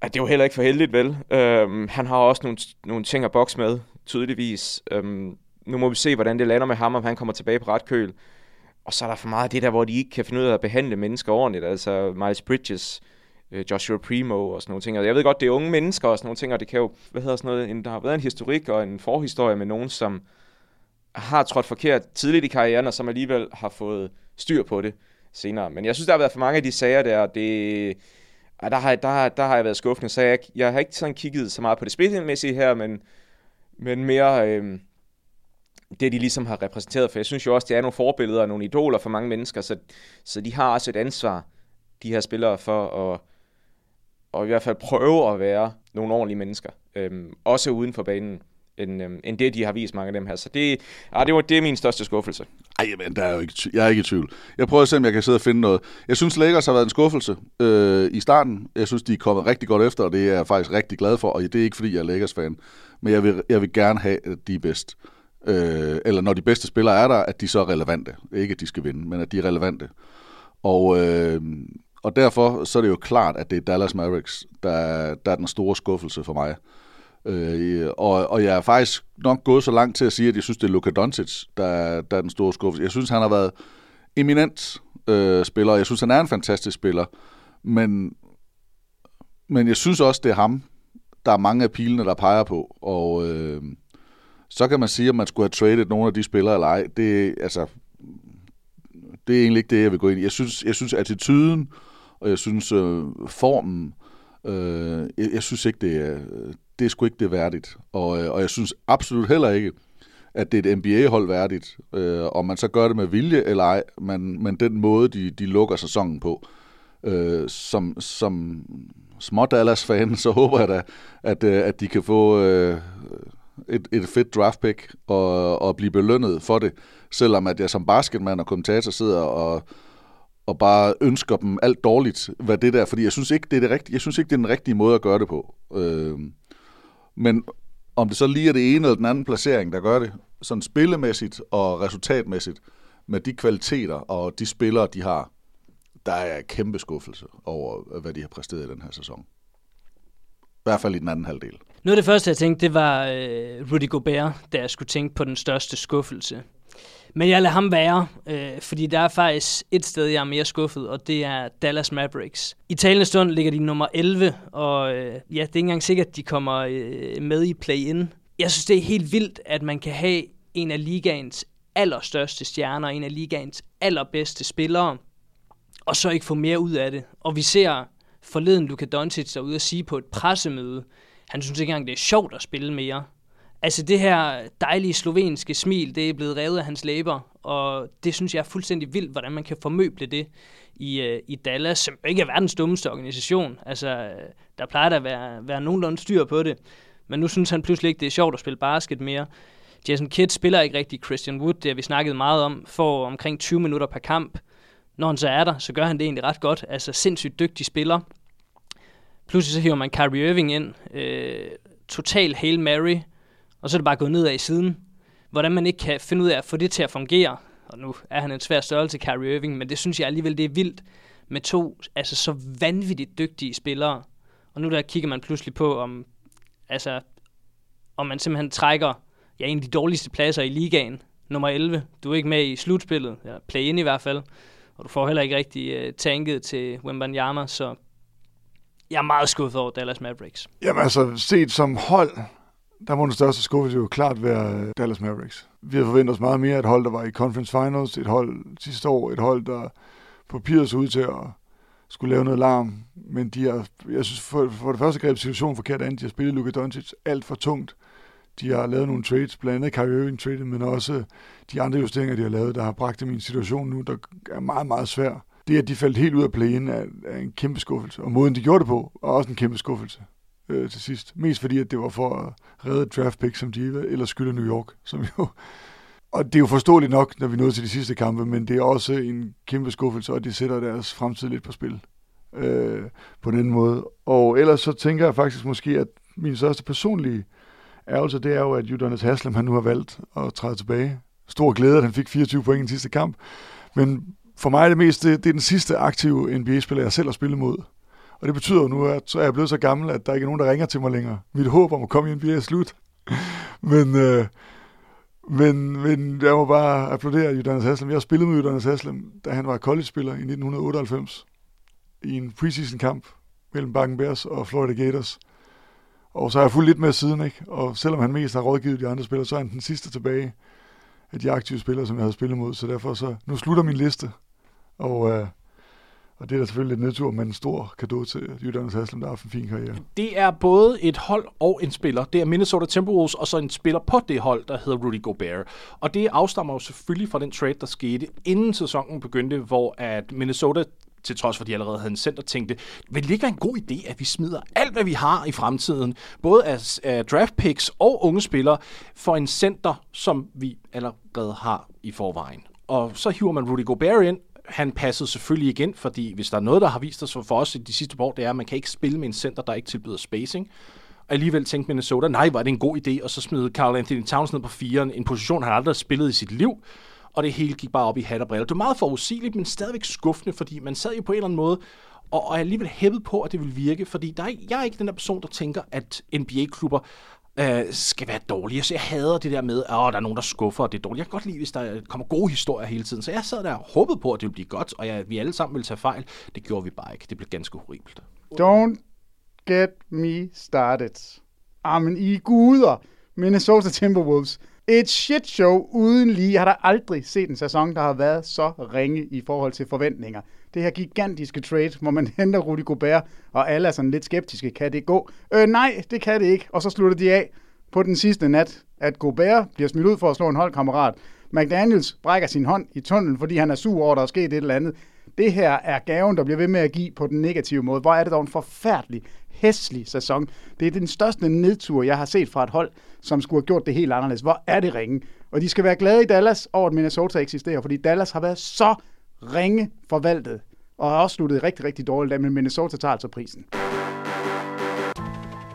At det er jo heller ikke for heldigt, vel? Øhm, han har også nogle, nogle ting at bokse med, tydeligvis. Øhm, nu må vi se, hvordan det lander med ham, om han kommer tilbage på ret køl. Og så er der for meget af det der, hvor de ikke kan finde ud af at behandle mennesker ordentligt. Altså Miles Bridges, øh, Joshua Primo og sådan nogle ting. Og jeg ved godt, det er unge mennesker og sådan nogle ting, og det kan jo, hvad hedder sådan noget, en, der har været en historik og en forhistorie med nogen, som har trådt forkert tidligt i karrieren, og som alligevel har fået styr på det senere. Men jeg synes, der har været for mange af de sager der, og det, og der, har, der, der har jeg været skuffende, så jeg, jeg har ikke sådan kigget så meget på det spilmæssige her, men, men mere øh, det, de ligesom har repræsenteret. For jeg synes jo også, det er nogle forbilleder og nogle idoler for mange mennesker, så, så de har også et ansvar, de her spillere, for at og i hvert fald prøve at være nogle ordentlige mennesker, øhm, også uden for banen end, øhm, end det, de har vist mange af dem her. Så det, ah, det, var, det er min største skuffelse. Ej, men der er jo ikke, jeg er ikke i tvivl. Jeg prøver at se, om jeg kan sidde og finde noget. Jeg synes, Lakers har været en skuffelse øh, i starten. Jeg synes, de er kommet rigtig godt efter, og det er jeg faktisk rigtig glad for. Og det er ikke, fordi jeg er Lakers-fan, men jeg vil, jeg vil gerne have, at de er bedst. Øh, eller når de bedste spillere er der, at de så er relevante. Ikke, at de skal vinde, men at de er relevante. Og, øh, og derfor så er det jo klart, at det er Dallas Mavericks, der, der er den store skuffelse for mig. Øh, og, og jeg er faktisk nok gået så langt til at sige, at jeg synes, det er Luka Doncic, der, der er den store skuffelse. Jeg synes, han har været eminent øh, spiller, jeg synes, han er en fantastisk spiller, men, men jeg synes også, det er ham, der er mange af pilene, der peger på, og øh, så kan man sige, at man skulle have traded nogle af de spillere eller ej. Det, altså, det er egentlig ikke det, jeg vil gå ind i. Jeg synes, jeg synes attituden, og jeg synes øh, formen, øh, jeg, jeg synes ikke, det er, det er sgu ikke det værdigt. Og, øh, og jeg synes absolut heller ikke, at det er et NBA-hold værdigt, øh, om man så gør det med vilje eller ej, men, men den måde, de, de lukker sæsonen på, øh, som, som små Dallas-fan, så håber jeg da, at, øh, at de kan få øh, et, et fedt draft pick og, og blive belønnet for det, selvom at jeg som basketmand og kommentator sidder og, og bare ønsker dem alt dårligt, hvad det der, fordi jeg synes ikke, det er det rigtige, jeg synes ikke, det er den rigtige måde at gøre det på. Øh, men om det så lige er det ene eller den anden placering, der gør det, sådan spillemæssigt og resultatmæssigt, med de kvaliteter og de spillere, de har, der er kæmpe skuffelse over, hvad de har præsteret i den her sæson. I hvert fald i den anden halvdel. Noget af det første, jeg tænkte, det var øh, Rudy Gobert, da jeg skulle tænke på den største skuffelse. Men jeg lader ham være, øh, fordi der er faktisk et sted, jeg er mere skuffet, og det er Dallas Mavericks. I talende stund ligger de nummer 11, og øh, ja, det er ikke engang sikkert, at de kommer øh, med i play-in. Jeg synes, det er helt vildt, at man kan have en af ligaens allerstørste stjerner, en af ligaens allerbedste spillere, og så ikke få mere ud af det. Og vi ser forleden Luka Doncic derude at sige på et pressemøde, han synes ikke engang, det er sjovt at spille mere. Altså det her dejlige slovenske smil, det er blevet revet af hans læber, og det synes jeg er fuldstændig vildt, hvordan man kan formøble det i, øh, i Dallas, som ikke er verdens dummeste organisation. Altså, øh, der plejer der at være, være nogenlunde styr på det, men nu synes han pludselig ikke, det er sjovt at spille basket mere. Jason Kidd spiller ikke rigtig Christian Wood, det har vi snakket meget om, får omkring 20 minutter per kamp. Når han så er der, så gør han det egentlig ret godt. Altså sindssygt dygtig spiller. Pludselig så hiver man Kyrie Irving ind. Øh, total Hail Mary og så er det bare gået nedad i siden. Hvordan man ikke kan finde ud af at få det til at fungere, og nu er han en svær størrelse, Kyrie Irving, men det synes jeg alligevel, det er vildt med to altså så vanvittigt dygtige spillere. Og nu der kigger man pludselig på, om, altså, om man simpelthen trækker ja, en af de dårligste pladser i ligaen, nummer 11. Du er ikke med i slutspillet, ja, play-in i hvert fald, og du får heller ikke rigtig uh, tanket til Wembanyama, så jeg er meget skuffet over Dallas Mavericks. Jamen altså, set som hold, der må den største skuffelse jo klart være øh, Dallas Mavericks. Vi havde forventet os meget mere et hold, der var i Conference Finals, et hold sidste år, et hold, der på papiret så ud til at skulle lave noget larm, men de har, jeg synes for, for det første greb situationen forkert an, de har spillet Luka Doncic alt for tungt. De har lavet nogle trades, blandt andet Kyrie Irving traded, men også de andre justeringer, de har lavet, der har bragt dem i en situation nu, der er meget, meget svær. Det, at de faldt helt ud af playen, er, er en kæmpe skuffelse, og måden de gjorde det på, er også en kæmpe skuffelse øh, til sidst. Mest fordi, at det var for at redde draft pick, som de ellers skylder New York. Som jo, og det er jo forståeligt nok, når vi nåede til de sidste kampe, men det er også en kæmpe skuffelse, og det sætter deres fremtid lidt på spil. øh, på den måde. Og ellers så tænker jeg faktisk måske, at min største personlige ærgelse, det er jo, at Udonis Haslem, han nu har valgt at træde tilbage. Stor glæde, at han fik 24 point i den sidste kamp. Men for mig er det mest, det, det er den sidste aktive NBA-spiller, jeg selv har spillet mod. Og det betyder jo nu, at så er jeg blevet så gammel, at der ikke er nogen, der ringer til mig længere. Mit håb om at komme i NBA er slut. men, øh, men, men jeg må bare applaudere Jonas Haslem. Jeg har spillet med Jonas Haslem, da han var college-spiller i 1998 i en preseason-kamp mellem Bakken Bears og Florida Gators. Og så har jeg fulgt lidt med siden, ikke? Og selvom han mest har rådgivet de andre spillere, så er han den sidste tilbage af de aktive spillere, som jeg havde spillet mod. Så derfor så, nu slutter min liste. Og, øh, og det er da selvfølgelig lidt nedtur, men en stor gave til Jyllands Haslem, der har haft en fin karriere. Det er både et hold og en spiller. Det er Minnesota Timberwolves, og så en spiller på det hold, der hedder Rudy Gobert. Og det afstammer jo selvfølgelig fra den trade, der skete inden sæsonen begyndte, hvor at Minnesota til trods for, at de allerede havde en center, tænkte, vil det ikke være en god idé, at vi smider alt, hvad vi har i fremtiden, både af, af draft picks og unge spillere, for en center, som vi allerede har i forvejen. Og så hiver man Rudy Gobert ind, han passede selvfølgelig igen, fordi hvis der er noget, der har vist sig for os i de sidste par år, det er, at man kan ikke spille med en center, der ikke tilbyder spacing. Og alligevel tænkte Minnesota, nej, var det en god idé, og så smed Carl Anthony Towns ned på firen, en position, han aldrig har spillet i sit liv og det hele gik bare op i hat og briller. Det var meget forudsigeligt, men stadigvæk skuffende, fordi man sad jo på en eller anden måde og, og er alligevel hæppet på, at det vil virke, fordi der er, jeg er ikke den der person, der tænker, at NBA-klubber øh, skal være dårlige. Så jeg hader det der med, at der er nogen, der skuffer, og det er dårligt. Jeg kan godt lide, hvis der kommer gode historier hele tiden. Så jeg sad der og håbede på, at det ville blive godt, og jeg, vi alle sammen ville tage fejl. Det gjorde vi bare ikke. Det blev ganske horribelt. Don't get me started. Amen, I guder. Minnesota Timberwolves et shit show uden lige. Jeg har da aldrig set en sæson, der har været så ringe i forhold til forventninger. Det her gigantiske trade, hvor man henter Rudy Gobert, og alle er sådan lidt skeptiske. Kan det gå? Øh, nej, det kan det ikke. Og så slutter de af på den sidste nat, at Gobert bliver smidt ud for at slå en holdkammerat. McDaniels brækker sin hånd i tunnelen, fordi han er sur over, at der er sket et eller andet. Det her er gaven, der bliver ved med at give på den negative måde. Hvor er det dog en forfærdelig hæslig sæson. Det er den største nedtur, jeg har set fra et hold, som skulle have gjort det helt anderledes. Hvor er det ringe? Og de skal være glade i Dallas over, at Minnesota eksisterer, fordi Dallas har været så ringe forvaltet, og har også sluttet rigtig, rigtig dårligt, men Minnesota tager altså prisen.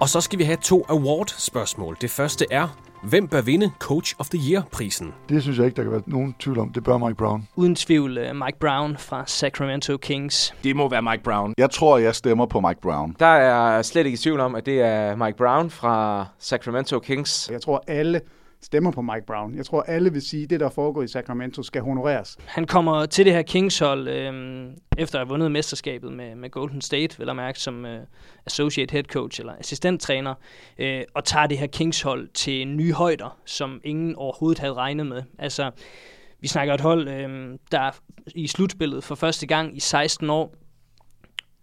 Og så skal vi have to award-spørgsmål. Det første er, Hvem bør vinde Coach of the Year-prisen? Det synes jeg ikke, der kan være nogen tvivl om. Det bør Mike Brown. Uden tvivl uh, Mike Brown fra Sacramento Kings. Det må være Mike Brown. Jeg tror, jeg stemmer på Mike Brown. Der er slet ikke tvivl om, at det er Mike Brown fra Sacramento Kings. Jeg tror, alle stemmer på Mike Brown. Jeg tror, alle vil sige, at det, der foregår i Sacramento, skal honoreres. Han kommer til det her Kings-hold, øh, efter at have vundet mesterskabet med, med Golden State, vel at mærke, som øh, associate head coach eller assistenttræner, øh, og tager det her Kings-hold til nye højder, som ingen overhovedet havde regnet med. Altså, vi snakker et hold, øh, der i slutspillet for første gang i 16 år,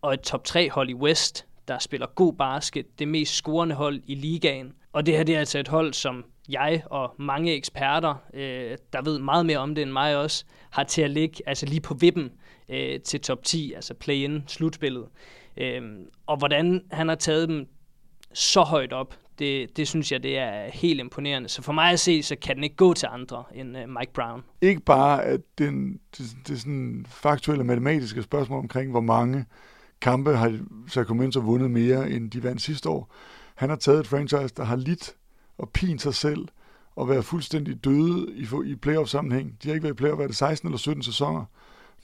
og et top 3 hold i West, der spiller god basket, det mest scorende hold i ligaen. Og det her det er altså et hold, som jeg og mange eksperter, øh, der ved meget mere om det end mig også, har til at ligge altså lige på vippen øh, til top 10, altså play-in, slutspillet. Øh, og hvordan han har taget dem så højt op, det, det synes jeg, det er helt imponerende. Så for mig at se, så kan den ikke gå til andre end uh, Mike Brown. Ikke bare at den, det, det er sådan faktuelle matematiske spørgsmål omkring, hvor mange kampe har Sacramento vundet mere, end de vandt sidste år. Han har taget et franchise, der har lidt og pine sig selv og være fuldstændig døde i, i playoff-sammenhæng. De har ikke været i playoff, hvad det 16 eller 17 sæsoner.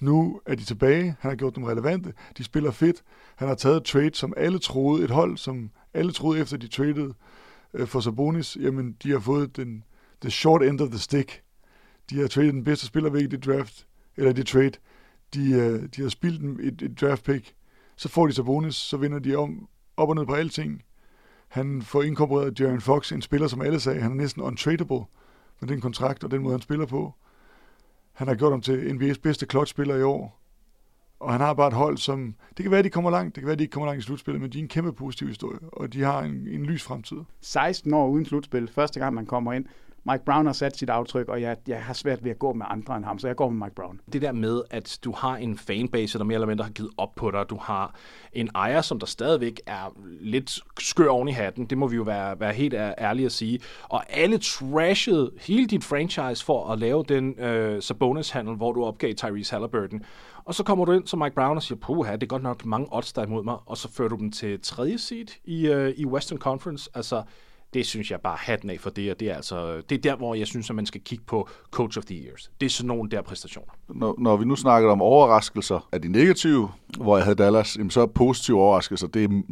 Nu er de tilbage. Han har gjort dem relevante. De spiller fedt. Han har taget et trade, som alle troede, et hold, som alle troede efter de traded øh, for Sabonis, jamen de har fået den the short end of the stick. De har traded den bedste spiller væk i det draft, eller det trade. De, øh, de har spildt et, et draft pick. Så får de Sabonis, så vinder de om op og ned på alting. Han får inkorporeret Jaren Fox, en spiller, som alle sagde, han er næsten untradable med den kontrakt og den måde, han spiller på. Han har gjort ham til NBA's bedste clutch-spiller i år. Og han har bare et hold, som... Det kan være, at de kommer langt. Det kan være, at de ikke kommer langt i slutspillet, men de er en kæmpe positiv historie, og de har en, en lys fremtid. 16 år uden slutspil. Første gang, man kommer ind. Mike Brown har sat sit aftryk, og jeg, jeg har svært ved at gå med andre end ham, så jeg går med Mike Brown. Det der med, at du har en fanbase, der mere eller mindre har givet op på dig. Du har en ejer, som der stadigvæk er lidt skør oven i hatten. Det må vi jo være, være helt ærlige at sige. Og alle trashede hele dit franchise for at lave den øh, Sabonis-handel, hvor du opgav Tyrese Halliburton. Og så kommer du ind som Mike Brown og siger, puha, det er godt nok mange odds, der er imod mig. Og så fører du dem til tredje seed i, øh, i Western Conference. Altså, det synes jeg bare hatten af for det, og det er, altså, det er der, hvor jeg synes, at man skal kigge på Coach of the Years. Det er sådan nogle der præstationer. Når, når vi nu snakker om overraskelser af de negative, hvor jeg havde Dallas, jamen så positive overraskelser, det,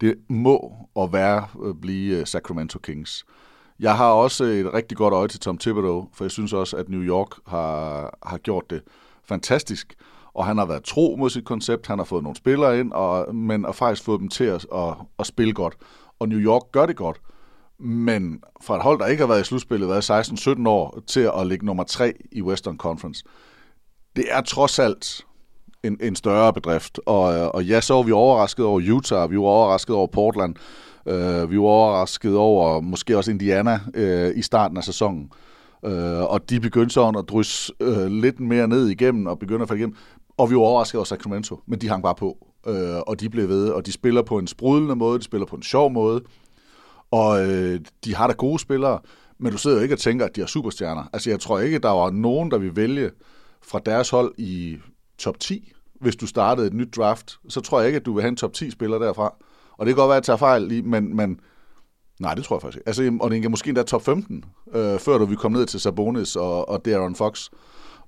det må og være at blive øh, Sacramento Kings. Jeg har også et rigtig godt øje til Tom Thibodeau, for jeg synes også, at New York har, har gjort det fantastisk og han har været tro mod sit koncept, han har fået nogle spillere ind, og, men har faktisk fået dem til at, at, at spille godt. Og New York gør det godt. Men fra et hold, der ikke har været i slutspillet, været 16-17 år, til at ligge nummer 3 i Western Conference, det er trods alt en, en større bedrift. Og, øh, og ja, så var vi overrasket over Utah, vi var overrasket over Portland, øh, vi var overrasket over måske også Indiana øh, i starten af sæsonen. Øh, og de begyndte så at drysse øh, lidt mere ned igennem og begyndte at falde igennem. Og vi var overrasket over Sacramento, men de hang bare på. Øh, og de blev ved, og de spiller på en sprudlende måde, de spiller på en sjov måde. Og øh, de har da gode spillere, men du sidder jo ikke og tænker, at de er superstjerner. Altså jeg tror ikke, der var nogen, der ville vælge fra deres hold i top 10. Hvis du startede et nyt draft, så tror jeg ikke, at du vil have en top 10 spiller derfra. Og det kan godt være, at jeg tager fejl, men, men nej, det tror jeg faktisk ikke. Altså, og det er måske endda top 15, øh, før du vi kom ned til Sabonis og, og Darren Fox.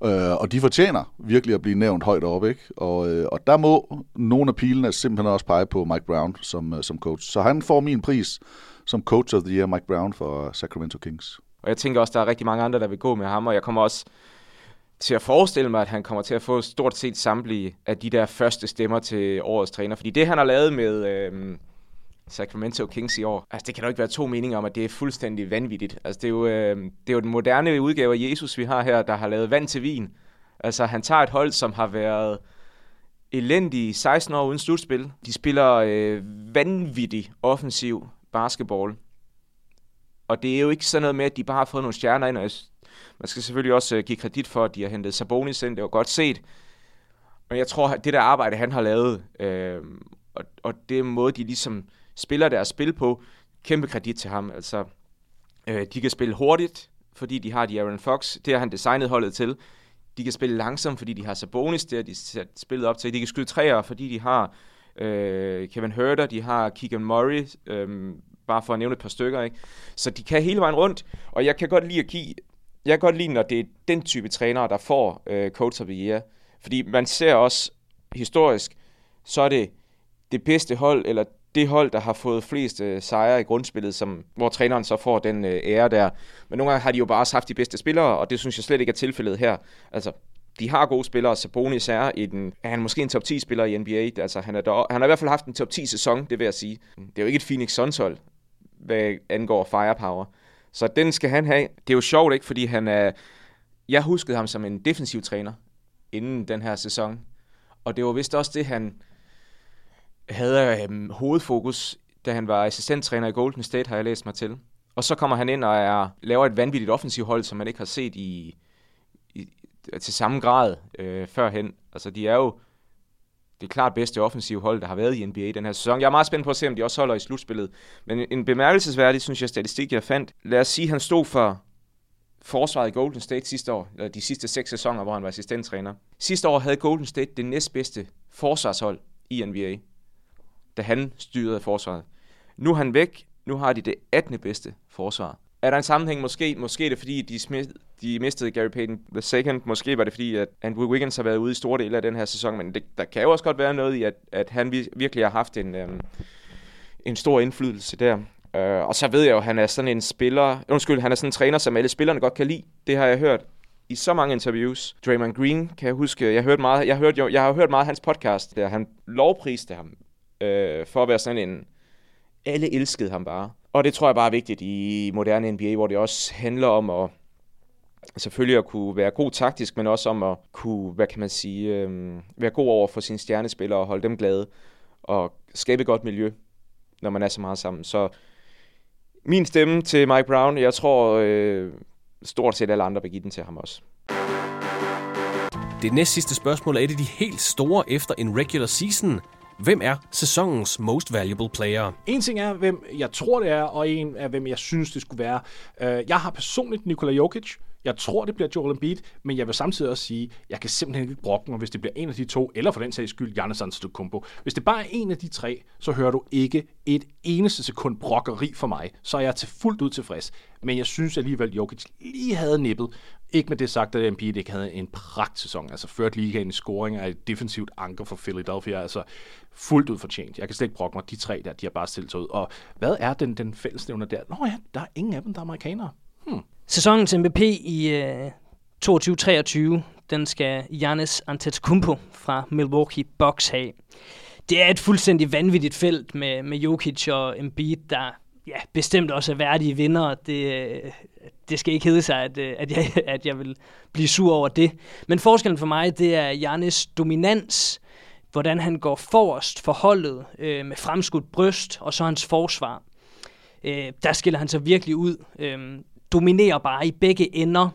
Øh, og de fortjener virkelig at blive nævnt højt oppe, ikke? Og, øh, og der må nogle af pilene simpelthen også pege på Mike Brown som, øh, som coach. Så han får min pris som coach of the year, Mike Brown for Sacramento Kings. Og jeg tænker også, der er rigtig mange andre, der vil gå med ham, og jeg kommer også til at forestille mig, at han kommer til at få stort set samtlige af de der første stemmer til årets træner. Fordi det, han har lavet med øh, Sacramento Kings i år, altså det kan jo ikke være to meninger om, at det er fuldstændig vanvittigt. Altså det er jo, øh, det er jo den moderne udgave af Jesus, vi har her, der har lavet vand til vin. Altså han tager et hold, som har været elendige 16 år uden slutspil. De spiller øh, vanvittig offensiv basketball. Og det er jo ikke sådan noget med, at de bare har fået nogle stjerner ind, og man skal selvfølgelig også øh, give kredit for, at de har hentet Sabonis ind, det var godt set. Men jeg tror, at det der arbejde, han har lavet, øh, og, og det måde, de ligesom spiller deres spil på, kæmpe kredit til ham. Altså, øh, de kan spille hurtigt, fordi de har de Aaron Fox, det har han designet holdet til. De kan spille langsomt, fordi de har Sabonis, det har de sat spillet op til. De kan skyde træer, fordi de har øh, Kevin Herter, de har Keegan Murray, øh, bare for at nævne et par stykker. Ikke? Så de kan hele vejen rundt, og jeg kan godt lide at give, jeg kan godt lide, når det er den type trænere, der får øh, Coach of the Year. Fordi man ser også historisk, så er det det bedste hold, eller det hold, der har fået flest øh, sejre i grundspillet, som, hvor træneren så får den øh, ære der. Men nogle gange har de jo bare også haft de bedste spillere, og det synes jeg slet ikke er tilfældet her. Altså, de har gode spillere. Sabonis er, i den, er han måske en top 10 spiller i NBA. Altså, han, er der, han har i hvert fald haft en top 10 sæson, det vil jeg sige. Det er jo ikke et Phoenix Suns hold, hvad angår firepower. Så den skal han have. Det er jo sjovt, ikke? Fordi han er... Jeg huskede ham som en defensiv træner inden den her sæson. Og det var vist også det, han havde øhm, hovedfokus, da han var assistenttræner i Golden State, har jeg læst mig til. Og så kommer han ind og er, laver et vanvittigt offensivt hold, som man ikke har set i til samme grad øh, førhen. Altså, de er jo det klart bedste offensive hold, der har været i NBA den her sæson. Jeg er meget spændt på at se, om de også holder i slutspillet. Men en bemærkelsesværdig, synes jeg, statistik, jeg fandt. Lad os sige, at han stod for forsvaret i Golden State sidste år, eller de sidste seks sæsoner, hvor han var assistenttræner. Sidste år havde Golden State det næstbedste forsvarshold i NBA, da han styrede forsvaret. Nu er han væk. Nu har de det 18. bedste forsvar. Er der en sammenhæng? Måske, måske er det fordi, de, smed de mistede Gary Payton the second. Måske var det fordi, at Andrew Wiggins har været ude i store dele af den her sæson. Men det, der kan jo også godt være noget i, at, at han virkelig har haft en, øhm, en stor indflydelse der. Øh, og så ved jeg jo, at han er sådan en spiller... Undskyld, han er sådan en træner, som alle spillerne godt kan lide. Det har jeg hørt i så mange interviews. Draymond Green, kan jeg huske, jeg, hørte meget, jeg, hørte jo, jeg har hørt meget af hans podcast, der han lovpriste ham øh, for at være sådan en... Alle elskede ham bare. Og det tror jeg bare er vigtigt i moderne NBA, hvor det også handler om at selvfølgelig at kunne være god taktisk, men også om at kunne, hvad kan man sige, øh, være god over for sine stjernespillere og holde dem glade og skabe et godt miljø, når man er så meget sammen. Så Min stemme til Mike Brown, jeg tror øh, stort set alle andre vil give den til ham også. Det næste sidste spørgsmål er et af de helt store efter en regular season. Hvem er sæsonens most valuable player? En ting er, hvem jeg tror, det er, og en er, hvem jeg synes, det skulle være. Øh, jeg har personligt Nikola Jokic. Jeg tror, det bliver Joel Embiid, men jeg vil samtidig også sige, jeg kan simpelthen ikke brokke mig, hvis det bliver en af de to, eller for den sags skyld, Giannis Antetokounmpo. Hvis det bare er en af de tre, så hører du ikke et eneste sekund brokkeri for mig. Så er jeg til fuldt ud tilfreds. Men jeg synes alligevel, Jokic lige havde nippet. Ikke med det sagt, at Embiid ikke havde en pragtsæson. Altså ført ligaen i scoring er et defensivt anker for Philadelphia. Altså fuldt ud fortjent. Jeg kan slet ikke brokke mig. De tre der, de har bare stillet sig ud. Og hvad er den, den fællesnævner der? Nå ja, der er ingen af dem, der er amerikanere. Hmm. Sæsonens MVP i øh, 22-23, den skal Giannis Antetokounmpo fra Milwaukee Bucks have. Det er et fuldstændig vanvittigt felt med, med Jokic og Embiid, der ja, bestemt også er værdige vinder. Det, øh, det skal ikke hedde sig, at, øh, at, jeg, at jeg vil blive sur over det. Men forskellen for mig, det er Giannis dominans, hvordan han går forrest for holdet øh, med fremskudt bryst, og så hans forsvar. Øh, der skiller han sig virkelig ud. Øh, dominerer bare i begge ender,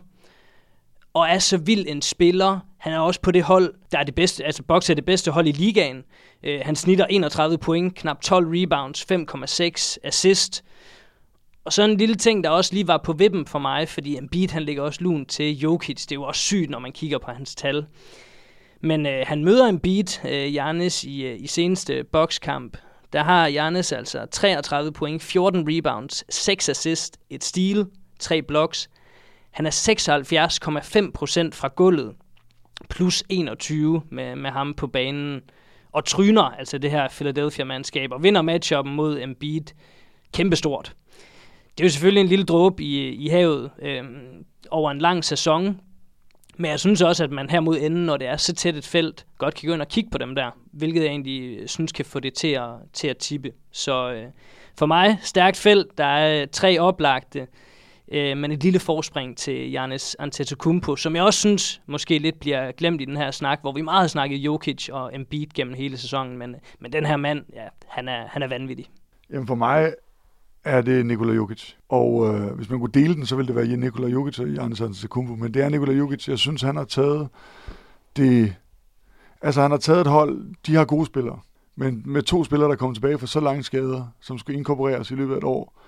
og er så vild en spiller. Han er også på det hold, der er det bedste, altså Box er det bedste hold i ligaen. Øh, han snitter 31 point, knap 12 rebounds, 5,6 assist. Og så en lille ting, der også lige var på vippen for mig, fordi Embiid han ligger også lun til Jokic. Det er jo også sygt, når man kigger på hans tal. Men øh, han møder Embiid, øh, Giannis, i, øh, i seneste bokskamp. Der har Giannis altså 33 point, 14 rebounds, 6 assist, et steal, tre blocks. Han er 76,5% fra gulvet, plus 21 med, med ham på banen. Og tryner altså det her Philadelphia-mandskab, og vinder matchuppen mod Embiid kæmpestort. Det er jo selvfølgelig en lille dråbe i, i havet øh, over en lang sæson, men jeg synes også, at man her mod enden, når det er så tæt et felt, godt kan gå ind og kigge på dem der, hvilket jeg egentlig øh, synes kan få det til at, til at tippe. Så øh, for mig, stærkt felt, der er øh, tre oplagte, øh, men et lille forspring til Giannis Antetokounmpo, som jeg også synes måske lidt bliver glemt i den her snak, hvor vi meget har snakket Jokic og Embiid gennem hele sæsonen, men, men den her mand, ja, han er, han er vanvittig. Jamen for mig er det Nikola Jokic. Og øh, hvis man kunne dele den, så ville det være Nikola Jokic og Giannis Antetokounmpo. Men det er Nikola Jokic. Jeg synes, han har taget det... Altså, han har taget et hold, de har gode spillere. Men med to spillere, der kommer tilbage fra så lange skader, som skulle inkorporeres i løbet af et år,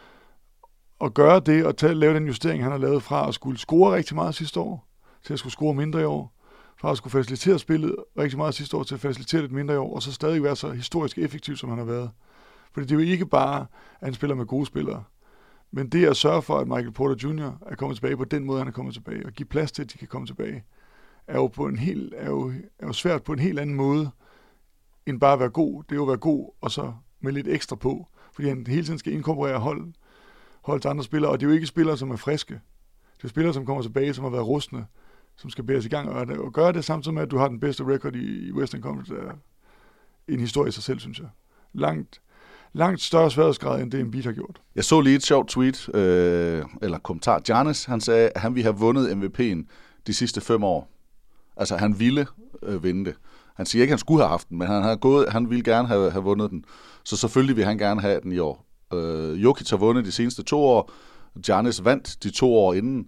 og gøre det og tage, lave den justering, han har lavet fra at skulle score rigtig meget sidste år, til at skulle score mindre i år, fra at skulle facilitere spillet rigtig meget sidste år, til at facilitere lidt mindre i år, og så stadig være så historisk effektiv, som han har været. Fordi det er jo ikke bare, at han spiller med gode spillere, men det at sørge for, at Michael Porter Jr. er kommet tilbage på den måde, han er kommet tilbage, og give plads til, at de kan komme tilbage, er jo, på en helt, er jo, er jo svært på en helt anden måde, end bare at være god. Det er jo at være god, og så med lidt ekstra på. Fordi han hele tiden skal inkorporere hold, hold andre spillere, og det er jo ikke spillere, som er friske. Det er spillere, som kommer tilbage, som har været rustne, som skal bæres i gang, og, og gøre det samtidig med, at du har den bedste record i, i Western Conference, er en historie i sig selv, synes jeg. Langt, langt større sværhedsgrad, end det Embiid har gjort. Jeg så lige et sjovt tweet, øh, eller kommentar. Giannis, han sagde, at han ville have vundet MVP'en de sidste fem år. Altså, han ville øh, vinde det. Han siger ikke, at han skulle have haft den, men han, har gået, han ville gerne have, have vundet den. Så selvfølgelig vil han gerne have den i år. Øh, Jokic har vundet de seneste to år. Giannis vandt de to år inden.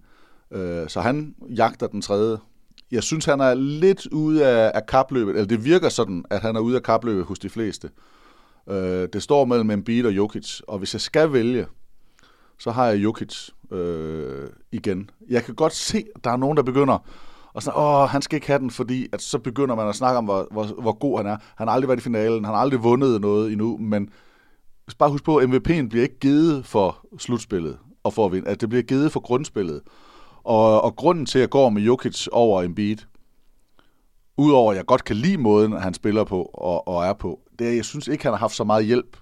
Øh, så han jagter den tredje. Jeg synes, han er lidt ude af, af kapløbet, eller det virker sådan, at han er ude af kapløbet hos de fleste. Øh, det står mellem Embiid og Jokic, og hvis jeg skal vælge, så har jeg Jokic øh, igen. Jeg kan godt se, at der er nogen, der begynder og så, åh, han skal ikke have den, fordi at så begynder man at snakke om, hvor, hvor, hvor god han er. Han har aldrig været i finalen, han har aldrig vundet noget endnu, men bare husk på, at MVP'en bliver ikke givet for slutspillet og for at vinde, at det bliver givet for grundspillet. Og, og grunden til, at jeg går med Jokic over Embiid, udover at jeg godt kan lide måden, han spiller på og, og er på, det er, at jeg synes ikke, han har haft så meget hjælp,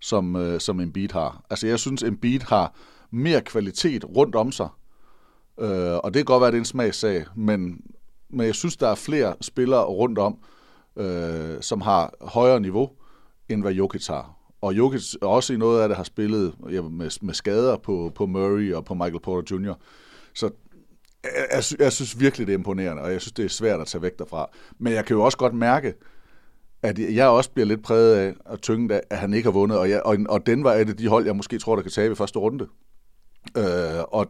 som, øh, som Embiid har. Altså, jeg synes, Embiid har mere kvalitet rundt om sig. Øh, og det kan godt være, at det er en smagssag, men, men jeg synes, der er flere spillere rundt om, øh, som har højere niveau, end hvad Jokic har. Og Jokic også i noget af det har spillet ja, med, med skader på, på Murray og på Michael Porter Jr. Så jeg, jeg, jeg synes virkelig, det er imponerende, og jeg synes, det er svært at tage væk derfra. Men jeg kan jo også godt mærke, at jeg også bliver lidt præget af at tynge af, at han ikke har vundet, og, jeg, og, og den var et af de hold, jeg måske tror, der kan tabe i første runde. Øh, og,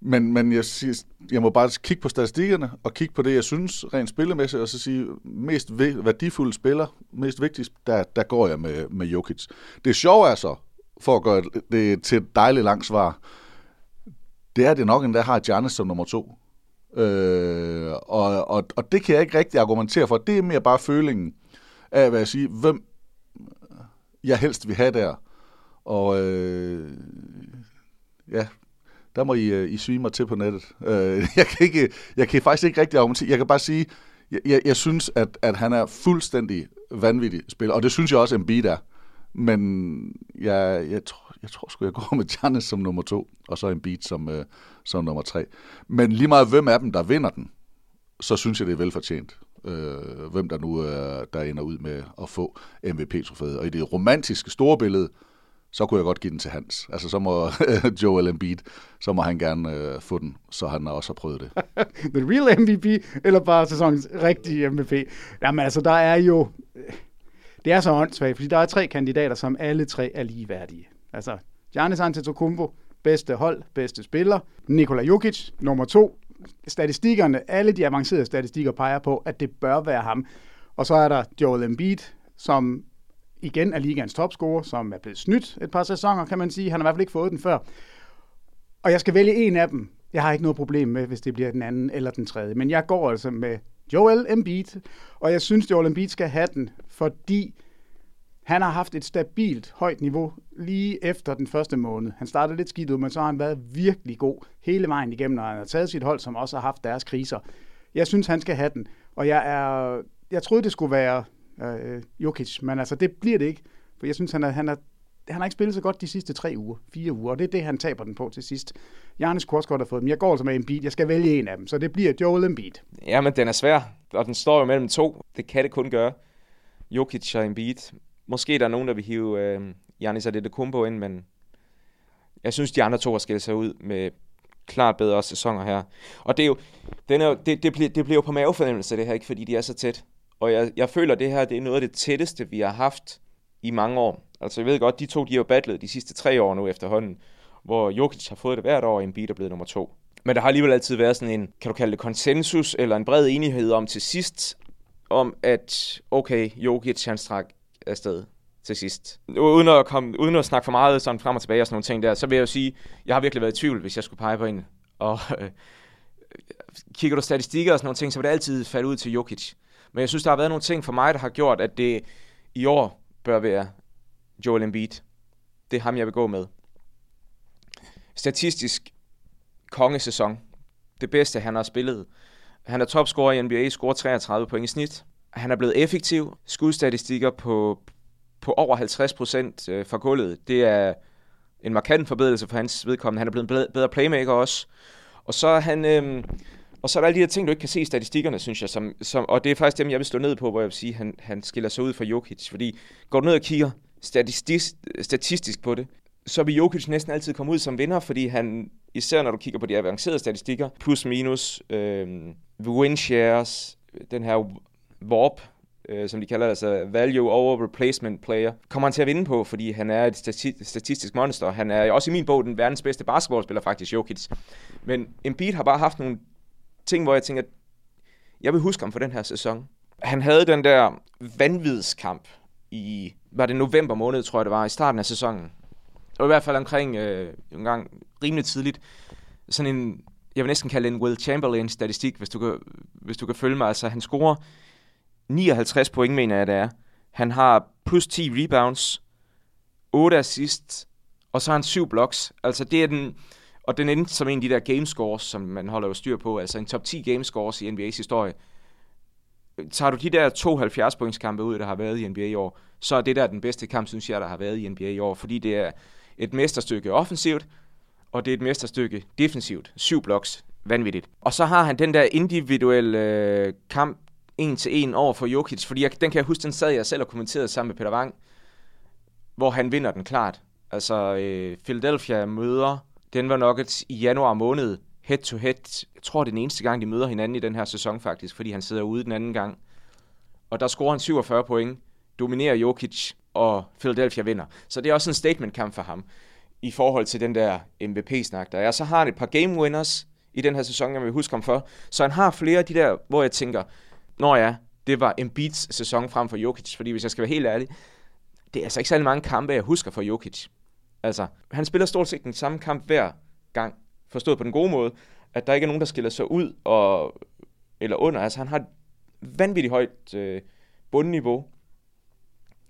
men men jeg, jeg må bare kigge på statistikkerne, og kigge på det, jeg synes rent spillemæssigt, og så sige, mest værdifulde spiller, mest vigtigst, der, der går jeg med, med Jokic. Det sjove er så, for at gøre det til et dejligt langt svar, det er det nok endda har Giannis som nummer to. Øh, og, og, og det kan jeg ikke rigtig argumentere for. Det er mere bare følingen af, hvad jeg siger, hvem jeg helst vil have der. Og øh, ja, der må I, øh, I svime mig til på nettet. Øh, jeg, kan ikke, jeg kan faktisk ikke rigtig argumentere. Jeg kan bare sige, jeg, jeg, jeg synes, at, at han er fuldstændig vanvittig spiller, og det synes jeg også, Embiid er. Men jeg, jeg, tror, jeg tror sgu, jeg går med Giannis som nummer to, og så Embiid som, øh, som nummer tre. Men lige meget hvem af dem, der vinder den, så synes jeg, det er velfortjent. Øh, hvem der nu øh, der ender ud med at få MVP-trofæet. Og i det romantiske store billede, så kunne jeg godt give den til Hans. Altså så må Joel Embiid, så må han gerne øh, få den, så han også har prøvet det. The real MVP, eller bare sæsonens rigtige MVP? Jamen altså, der er jo... Øh, det er så åndssvagt, fordi der er tre kandidater, som alle tre er ligeværdige. Altså, Giannis Antetokounmpo, bedste hold, bedste spiller. Nikola Jokic, nummer to. Statistikkerne, alle de avancerede statistikker peger på, at det bør være ham. Og så er der Joel Embiid, som igen er ligaens topscorer, som er blevet snydt et par sæsoner, kan man sige. Han har i hvert fald ikke fået den før. Og jeg skal vælge en af dem. Jeg har ikke noget problem med, hvis det bliver den anden eller den tredje. Men jeg går altså med Joel Embiid. Og jeg synes, Joel Embiid skal have den, fordi han har haft et stabilt højt niveau lige efter den første måned. Han startede lidt skidt ud, men så har han været virkelig god hele vejen igennem, og han har taget sit hold, som også har haft deres kriser. Jeg synes, han skal have den. Og jeg er, jeg troede, det skulle være øh, Jokic, men altså, det bliver det ikke. For jeg synes, han, er, han, er, han har ikke spillet så godt de sidste tre uger, fire uger, og det er det, han taber den på til sidst. Janis Korsgaard har fået dem. Jeg går altså med Embiid. Jeg skal vælge en af dem, så det bliver Joel Embiid. Ja, men den er svær, og den står jo mellem to. Det kan det kun gøre. Jokic og Embiid. Måske der er nogen, der vil hive øh, Janis Antetokounmpo ind, men jeg synes, de andre to har skilt sig ud med klart bedre sæsoner her. Og det, er jo, den er jo, det, det, bliver, det bliver jo på mavefornemmelse, det her, ikke fordi de er så tæt. Og jeg, jeg føler, at det her det er noget af det tætteste, vi har haft i mange år. Altså jeg ved godt, de to de har jo battlet de sidste tre år nu efterhånden, hvor Jokic har fået det hvert år, og Embiid er blevet nummer to. Men der har alligevel altid været sådan en, kan du kalde det konsensus, eller en bred enighed om til sidst, om at, okay, Jokic han strak afsted til sidst. Uden at, komme, uden at snakke for meget sådan frem og tilbage og sådan nogle ting der, så vil jeg jo sige, jeg har virkelig været i tvivl, hvis jeg skulle pege på en. Og øh, kigger du statistikker og sådan nogle ting, så vil det altid falde ud til Jokic. Men jeg synes, der har været nogle ting for mig, der har gjort, at det i år bør være Joel Embiid. Det er ham, jeg vil gå med. Statistisk kongesæson. Det bedste, han har spillet. Han er topscorer i NBA, scorer 33 point i snit. Han er blevet effektiv. Skudstatistikker på, på over 50 procent øh, fra gulvet. Det er en markant forbedrelse for hans vedkommende. Han er blevet en bedre playmaker også. Og så er han... Øh, og så er der alle de her ting, du ikke kan se i statistikkerne, synes jeg. Som, som, og det er faktisk dem, jeg vil stå ned på, hvor jeg vil sige, at han, han skiller sig ud fra Jokic. Fordi går du ned og kigger statistisk, statistisk på det, så vil Jokic næsten altid komme ud som vinder, fordi han, især når du kigger på de avancerede statistikker, plus minus, øh, win shares, den her warp, øh, som de kalder det, altså value over replacement player, kommer han til at vinde på, fordi han er et stati- statistisk monster. Han er også i min bog den verdens bedste basketballspiller faktisk, Jokic. Men Embiid har bare haft nogle ting, hvor jeg tænker, at jeg vil huske ham for den her sæson. Han havde den der vanvidskamp i, var det november måned, tror jeg det var, i starten af sæsonen. Og i hvert fald omkring øh, en gang rimelig tidligt. Sådan en, jeg vil næsten kalde en Will Chamberlain-statistik, hvis du kan, hvis du kan følge mig. Altså, han scorer 59 point, mener jeg, det er. Han har plus 10 rebounds, 8 assists, og så har han 7 blocks. Altså, det er den, og den endte som en af de der game scores, som man holder jo styr på, altså en top 10 game scores i NBA's historie. Tager du de der to 70 points kampe ud, der har været i NBA i år, så er det der den bedste kamp, synes jeg, der har været i NBA i år, fordi det er et mesterstykke offensivt, og det er et mesterstykke defensivt. Syv blocks. Vanvittigt. Og så har han den der individuelle øh, kamp en til en over for Jokic, fordi jeg, den kan jeg huske, den sad jeg selv og kommenterede sammen med Peter Wang, hvor han vinder den klart. Altså, øh, Philadelphia møder Denver Nuggets i januar måned, head to head. Jeg tror, det er den eneste gang, de møder hinanden i den her sæson faktisk, fordi han sidder ude den anden gang. og der scorer han 47 point, dominerer Jokic, og Philadelphia vinder. Så det er også en statement-kamp for ham i forhold til den der MVP-snak, der er. Så har han et par game winners i den her sæson, jeg vil huske ham for. Så han har flere af de der, hvor jeg tænker, når ja, det var Embiids sæson frem for Jokic, fordi hvis jeg skal være helt ærlig, det er altså ikke særlig mange kampe, jeg husker for Jokic. Altså, han spiller stort set den samme kamp hver gang, forstået på den gode måde, at der ikke er nogen, der skiller sig ud og, eller under. Altså, han har et vanvittigt højt øh, bundniveau,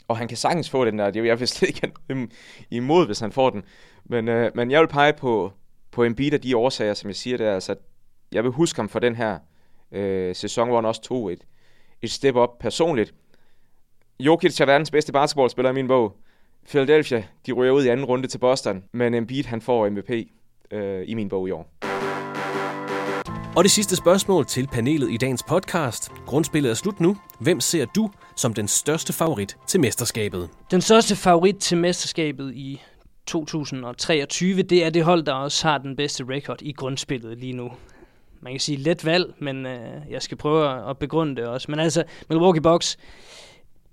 og han kan sagtens få den der. Det er jeg vil slet ikke imod, hvis han får den. Men, øh, men jeg vil pege på, på en bit af de årsager, som jeg siger der. Altså, jeg vil huske ham for den her øh, sæson, hvor han også tog et, et step op personligt. Jokic er verdens bedste basketballspiller i min bog. Philadelphia, de ryger ud i anden runde til Boston, men Embiid han får MVP øh, i min bog i år. Og det sidste spørgsmål til panelet i dagens podcast. Grundspillet er slut nu. Hvem ser du som den største favorit til mesterskabet? Den største favorit til mesterskabet i 2023, det er det hold, der også har den bedste record i grundspillet lige nu. Man kan sige let valg, men øh, jeg skal prøve at begrunde det også. Men altså, Milwaukee Bucks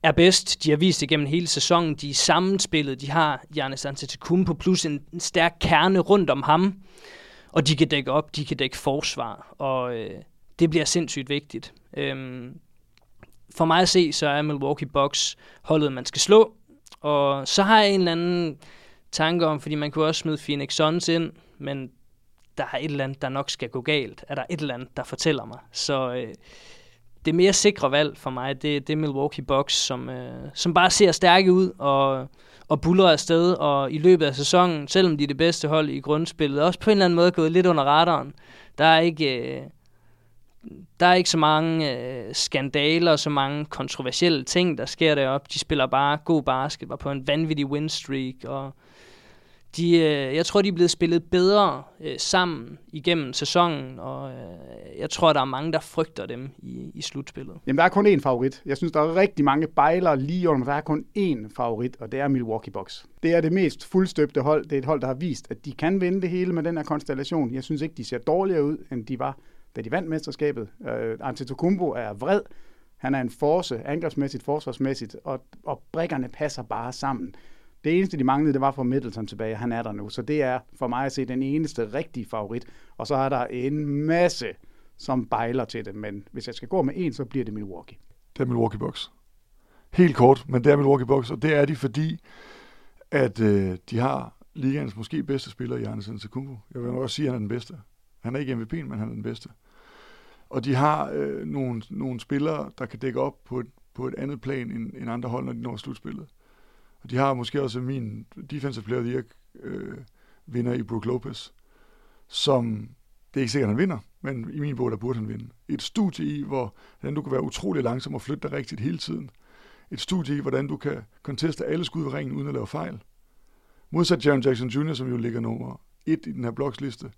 er bedst. De har vist det gennem hele sæsonen. De er sammenspillet. De har Giannis Antetokounmpo plus en, en stærk kerne rundt om ham. Og de kan dække op, de kan dække forsvar. Og øh, det bliver sindssygt vigtigt. Øhm, for mig at se, så er Milwaukee Bucks holdet, man skal slå. Og så har jeg en eller anden tanke om, fordi man kunne også smide Phoenix Suns ind, men der er et eller andet, der nok skal gå galt. Er der et eller andet, der fortæller mig. Så øh, det mere sikre valg for mig, det, det er Milwaukee Bucks, som, øh, som bare ser stærke ud og, og buller afsted. Og i løbet af sæsonen, selvom de er det bedste hold i grundspillet, også på en eller anden måde gået lidt under radaren. Der er ikke... Øh, der er ikke så mange øh, skandaler, så mange kontroversielle ting, der sker deroppe. De spiller bare god basket, var på en vanvittig win streak, og de, øh, jeg tror, de er blevet spillet bedre øh, sammen igennem sæsonen, og øh, jeg tror, der er mange, der frygter dem i, i slutspillet. Jamen, der er kun én favorit. Jeg synes, der er rigtig mange bejlere lige under, men der er kun én favorit, og det er Milwaukee Bucks. Det er det mest fuldstøbte hold. Det er et hold, der har vist, at de kan vinde det hele med den her konstellation. Jeg synes ikke, de ser dårligere ud, end de var, da de vandt mesterskabet. Øh, Antetokounmpo er vred. Han er en force, angrebsmæssigt, forsvarsmæssigt, og, og brikkerne passer bare sammen. Det eneste, de manglede, det var for Middleton tilbage. Han er der nu. Så det er for mig at se den eneste rigtige favorit. Og så er der en masse, som bejler til det. Men hvis jeg skal gå med en, så bliver det Milwaukee. Det er Milwaukee Bucks. Helt kort, men det er Milwaukee Bucks, og det er de, fordi at øh, de har ligaens måske bedste spiller, Giannis Antetokounmpo. Jeg vil nok også sige, at han er den bedste. Han er ikke MVP'en, men han er den bedste. Og de har øh, nogle, nogle spillere, der kan dække op på et, på et andet plan end, end andre hold, når de når slutspillet. Og de har måske også min defensive player of øh, vinder i Brook Lopez, som det er ikke sikkert, at han vinder, men i min bog, der burde han vinde. Et studie i, hvor, hvordan du kan være utrolig langsom og flytte dig rigtigt hele tiden. Et studie i, hvordan du kan konteste alle skud ved ringen uden at lave fejl. Modsat Jaron Jackson Jr., som jo ligger nummer et i den her bloksliste,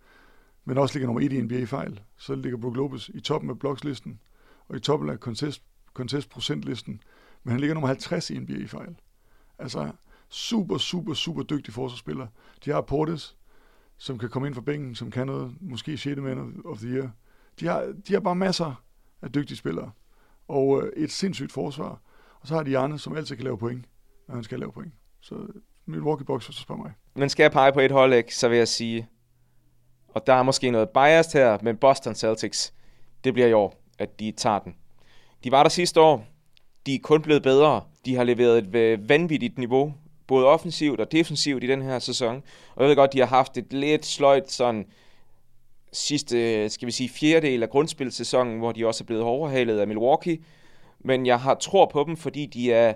men også ligger nummer et i NBA-fejl, så ligger Brook Lopez i toppen af blokslisten, og i toppen af contest, contest procentlisten, men han ligger nummer 50 i NBA-fejl. Altså, super, super, super dygtig forsvarsspiller. De har Portis, som kan komme ind fra bænken, som kan noget, måske 6. man of the year. De har, de har bare masser af dygtige spillere, og øh, et sindssygt forsvar. Og så har de Janne, som altid kan lave point, når han skal lave point. Så Milwaukee Bucks, hvis du spørger mig. Men skal jeg pege på et hold, ikke, så vil jeg sige, og der er måske noget biased her, men Boston Celtics, det bliver i år, at de tager den. De var der sidste år, de er kun blevet bedre. De har leveret et øh, vanvittigt niveau, både offensivt og defensivt i den her sæson. Og jeg ved godt, de har haft et lidt sløjt sådan sidste, skal vi sige, fjerdedel af grundspilsæsonen, hvor de også er blevet overhalet af Milwaukee. Men jeg har tror på dem, fordi de er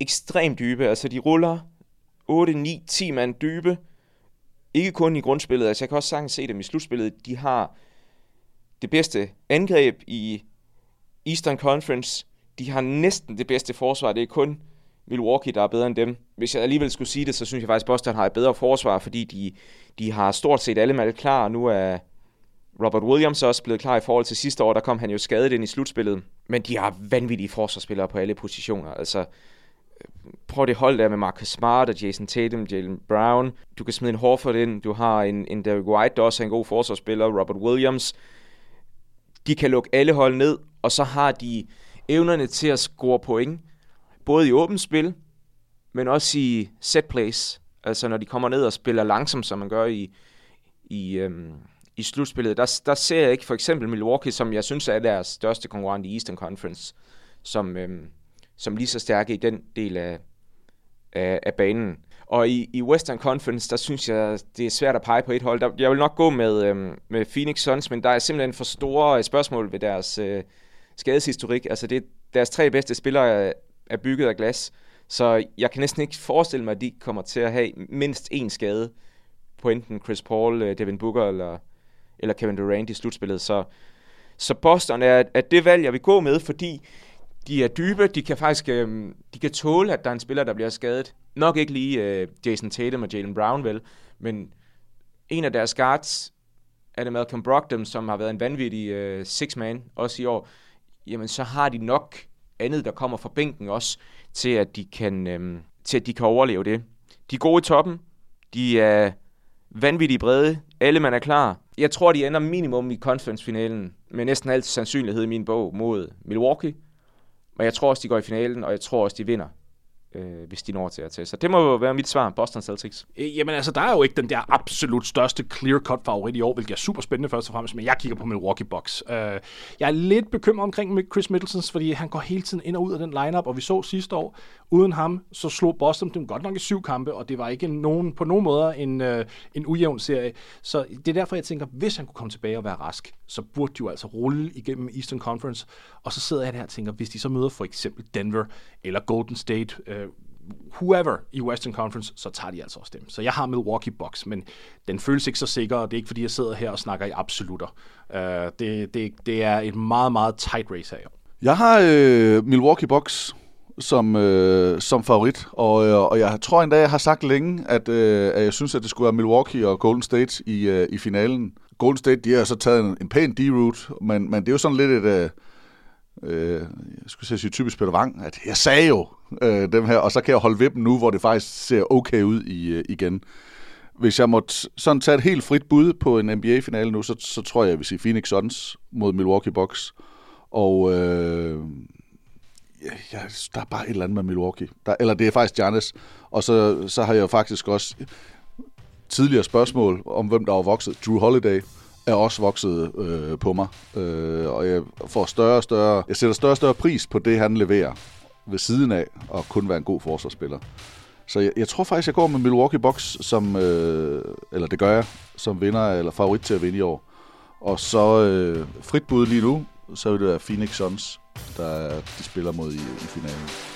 ekstremt dybe. Altså, de ruller 8, 9, 10 mand dybe. Ikke kun i grundspillet, altså jeg kan også sagtens se dem i slutspillet. De har det bedste angreb i Eastern Conference. De har næsten det bedste forsvar. Det er kun Milwaukee, der er bedre end dem. Hvis jeg alligevel skulle sige det, så synes jeg faktisk, at Boston har et bedre forsvar, fordi de, de har stort set alle mal klar. Nu er Robert Williams også blevet klar i forhold til sidste år. Der kom han jo skadet ind i slutspillet. Men de har vanvittige forsvarsspillere på alle positioner. Altså, øh, prøv det hold der med Marcus Smart og Jason Tatum, Jalen Brown. Du kan smide en Horford ind. Du har en, en Derrick White, der også er en god forsvarsspiller. Robert Williams. De kan lukke alle hold ned, og så har de evnerne til at score point, både i åbent spil, men også i set plays. Altså når de kommer ned og spiller langsomt, som man gør i, i, øhm, i slutspillet, der, der ser jeg ikke for eksempel Milwaukee, som jeg synes er deres største konkurrent i Eastern Conference, som, øhm, som lige så stærke i den del af, af, af banen. Og i, i Western Conference, der synes jeg, det er svært at pege på et hold. Der, jeg vil nok gå med, øhm, med Phoenix Suns, men der er simpelthen for store øh, spørgsmål ved deres øh, skadeshistorik. Altså det, deres tre bedste spillere øh, er, bygget af glas, så jeg kan næsten ikke forestille mig, at de kommer til at have mindst én skade på enten Chris Paul, øh, Devin Booker eller, eller Kevin Durant i slutspillet. Så, så Boston er, er det valg, jeg vil gå med, fordi de er dybe, de kan faktisk øh, de kan tåle, at der er en spiller, der bliver skadet. Nok ikke lige øh, Jason Tatum og Jalen Brown, vel, men en af deres guards, er det Malcolm Brogdon, som har været en vanvittig øh, six-man, også i år, jamen så har de nok andet, der kommer fra bænken også, til at de kan, øh, til at de kan overleve det. De er gode i toppen, de er vanvittigt brede, alle man er klar. Jeg tror, de ender minimum i conference-finalen, med næsten alt sandsynlighed i min bog mod Milwaukee. Men jeg tror også, de går i finalen, og jeg tror også, de vinder øh, hvis de når til at tage. Så det må jo være mit svar, Boston Celtics. Øh, jamen altså, der er jo ikke den der absolut største clear-cut favorit i år, hvilket er super spændende først og fremmest, men jeg kigger på Milwaukee Bucks. Øh, jeg er lidt bekymret omkring Chris Middletons, fordi han går hele tiden ind og ud af den lineup, og vi så sidste år, uden ham, så slog Boston dem godt nok i syv kampe, og det var ikke nogen, på nogen måder en, øh, en ujævn serie. Så det er derfor, jeg tænker, hvis han kunne komme tilbage og være rask, så burde de jo altså rulle igennem Eastern Conference, og så sidder jeg der og tænker, hvis de så møder for eksempel Denver eller Golden State, øh, whoever i Western Conference, så tager de altså også dem. Så jeg har Milwaukee Bucks, men den føles ikke så sikker, og det er ikke fordi, jeg sidder her og snakker i absolutter. Uh, det, det, det er et meget, meget tight race her. Jeg har øh, Milwaukee Bucks som, øh, som favorit, og, øh, og jeg tror endda, jeg har sagt længe, at, øh, at jeg synes, at det skulle være Milwaukee og Golden State i, øh, i finalen. Golden State, de har så taget en, en pæn D-route, men, men det er jo sådan lidt et... Øh, øh, jeg skulle sige typisk Peter Wang, at jeg sagde jo øh, dem her, og så kan jeg holde ved dem nu, hvor det faktisk ser okay ud i, øh, igen. Hvis jeg måtte sådan tage et helt frit bud på en NBA-finale nu, så, så tror jeg, jeg vil sige Phoenix Suns mod Milwaukee Bucks. Og øh, ja, der er bare et eller andet med Milwaukee. Der, eller det er faktisk Giannis. Og så, så har jeg faktisk også tidligere spørgsmål om, hvem der var vokset. Drew Holiday er også vokset øh, på mig. Øh, og jeg får større og større, jeg sætter større og større pris på det, han leverer ved siden af at kun være en god forsvarsspiller. Så jeg, jeg tror faktisk, jeg går med Milwaukee Bucks som, øh, eller det gør jeg, som vinder eller favorit til at vinde i år. Og så øh, frit bud lige nu, så vil det være Phoenix Suns, der de spiller mod i, i finalen.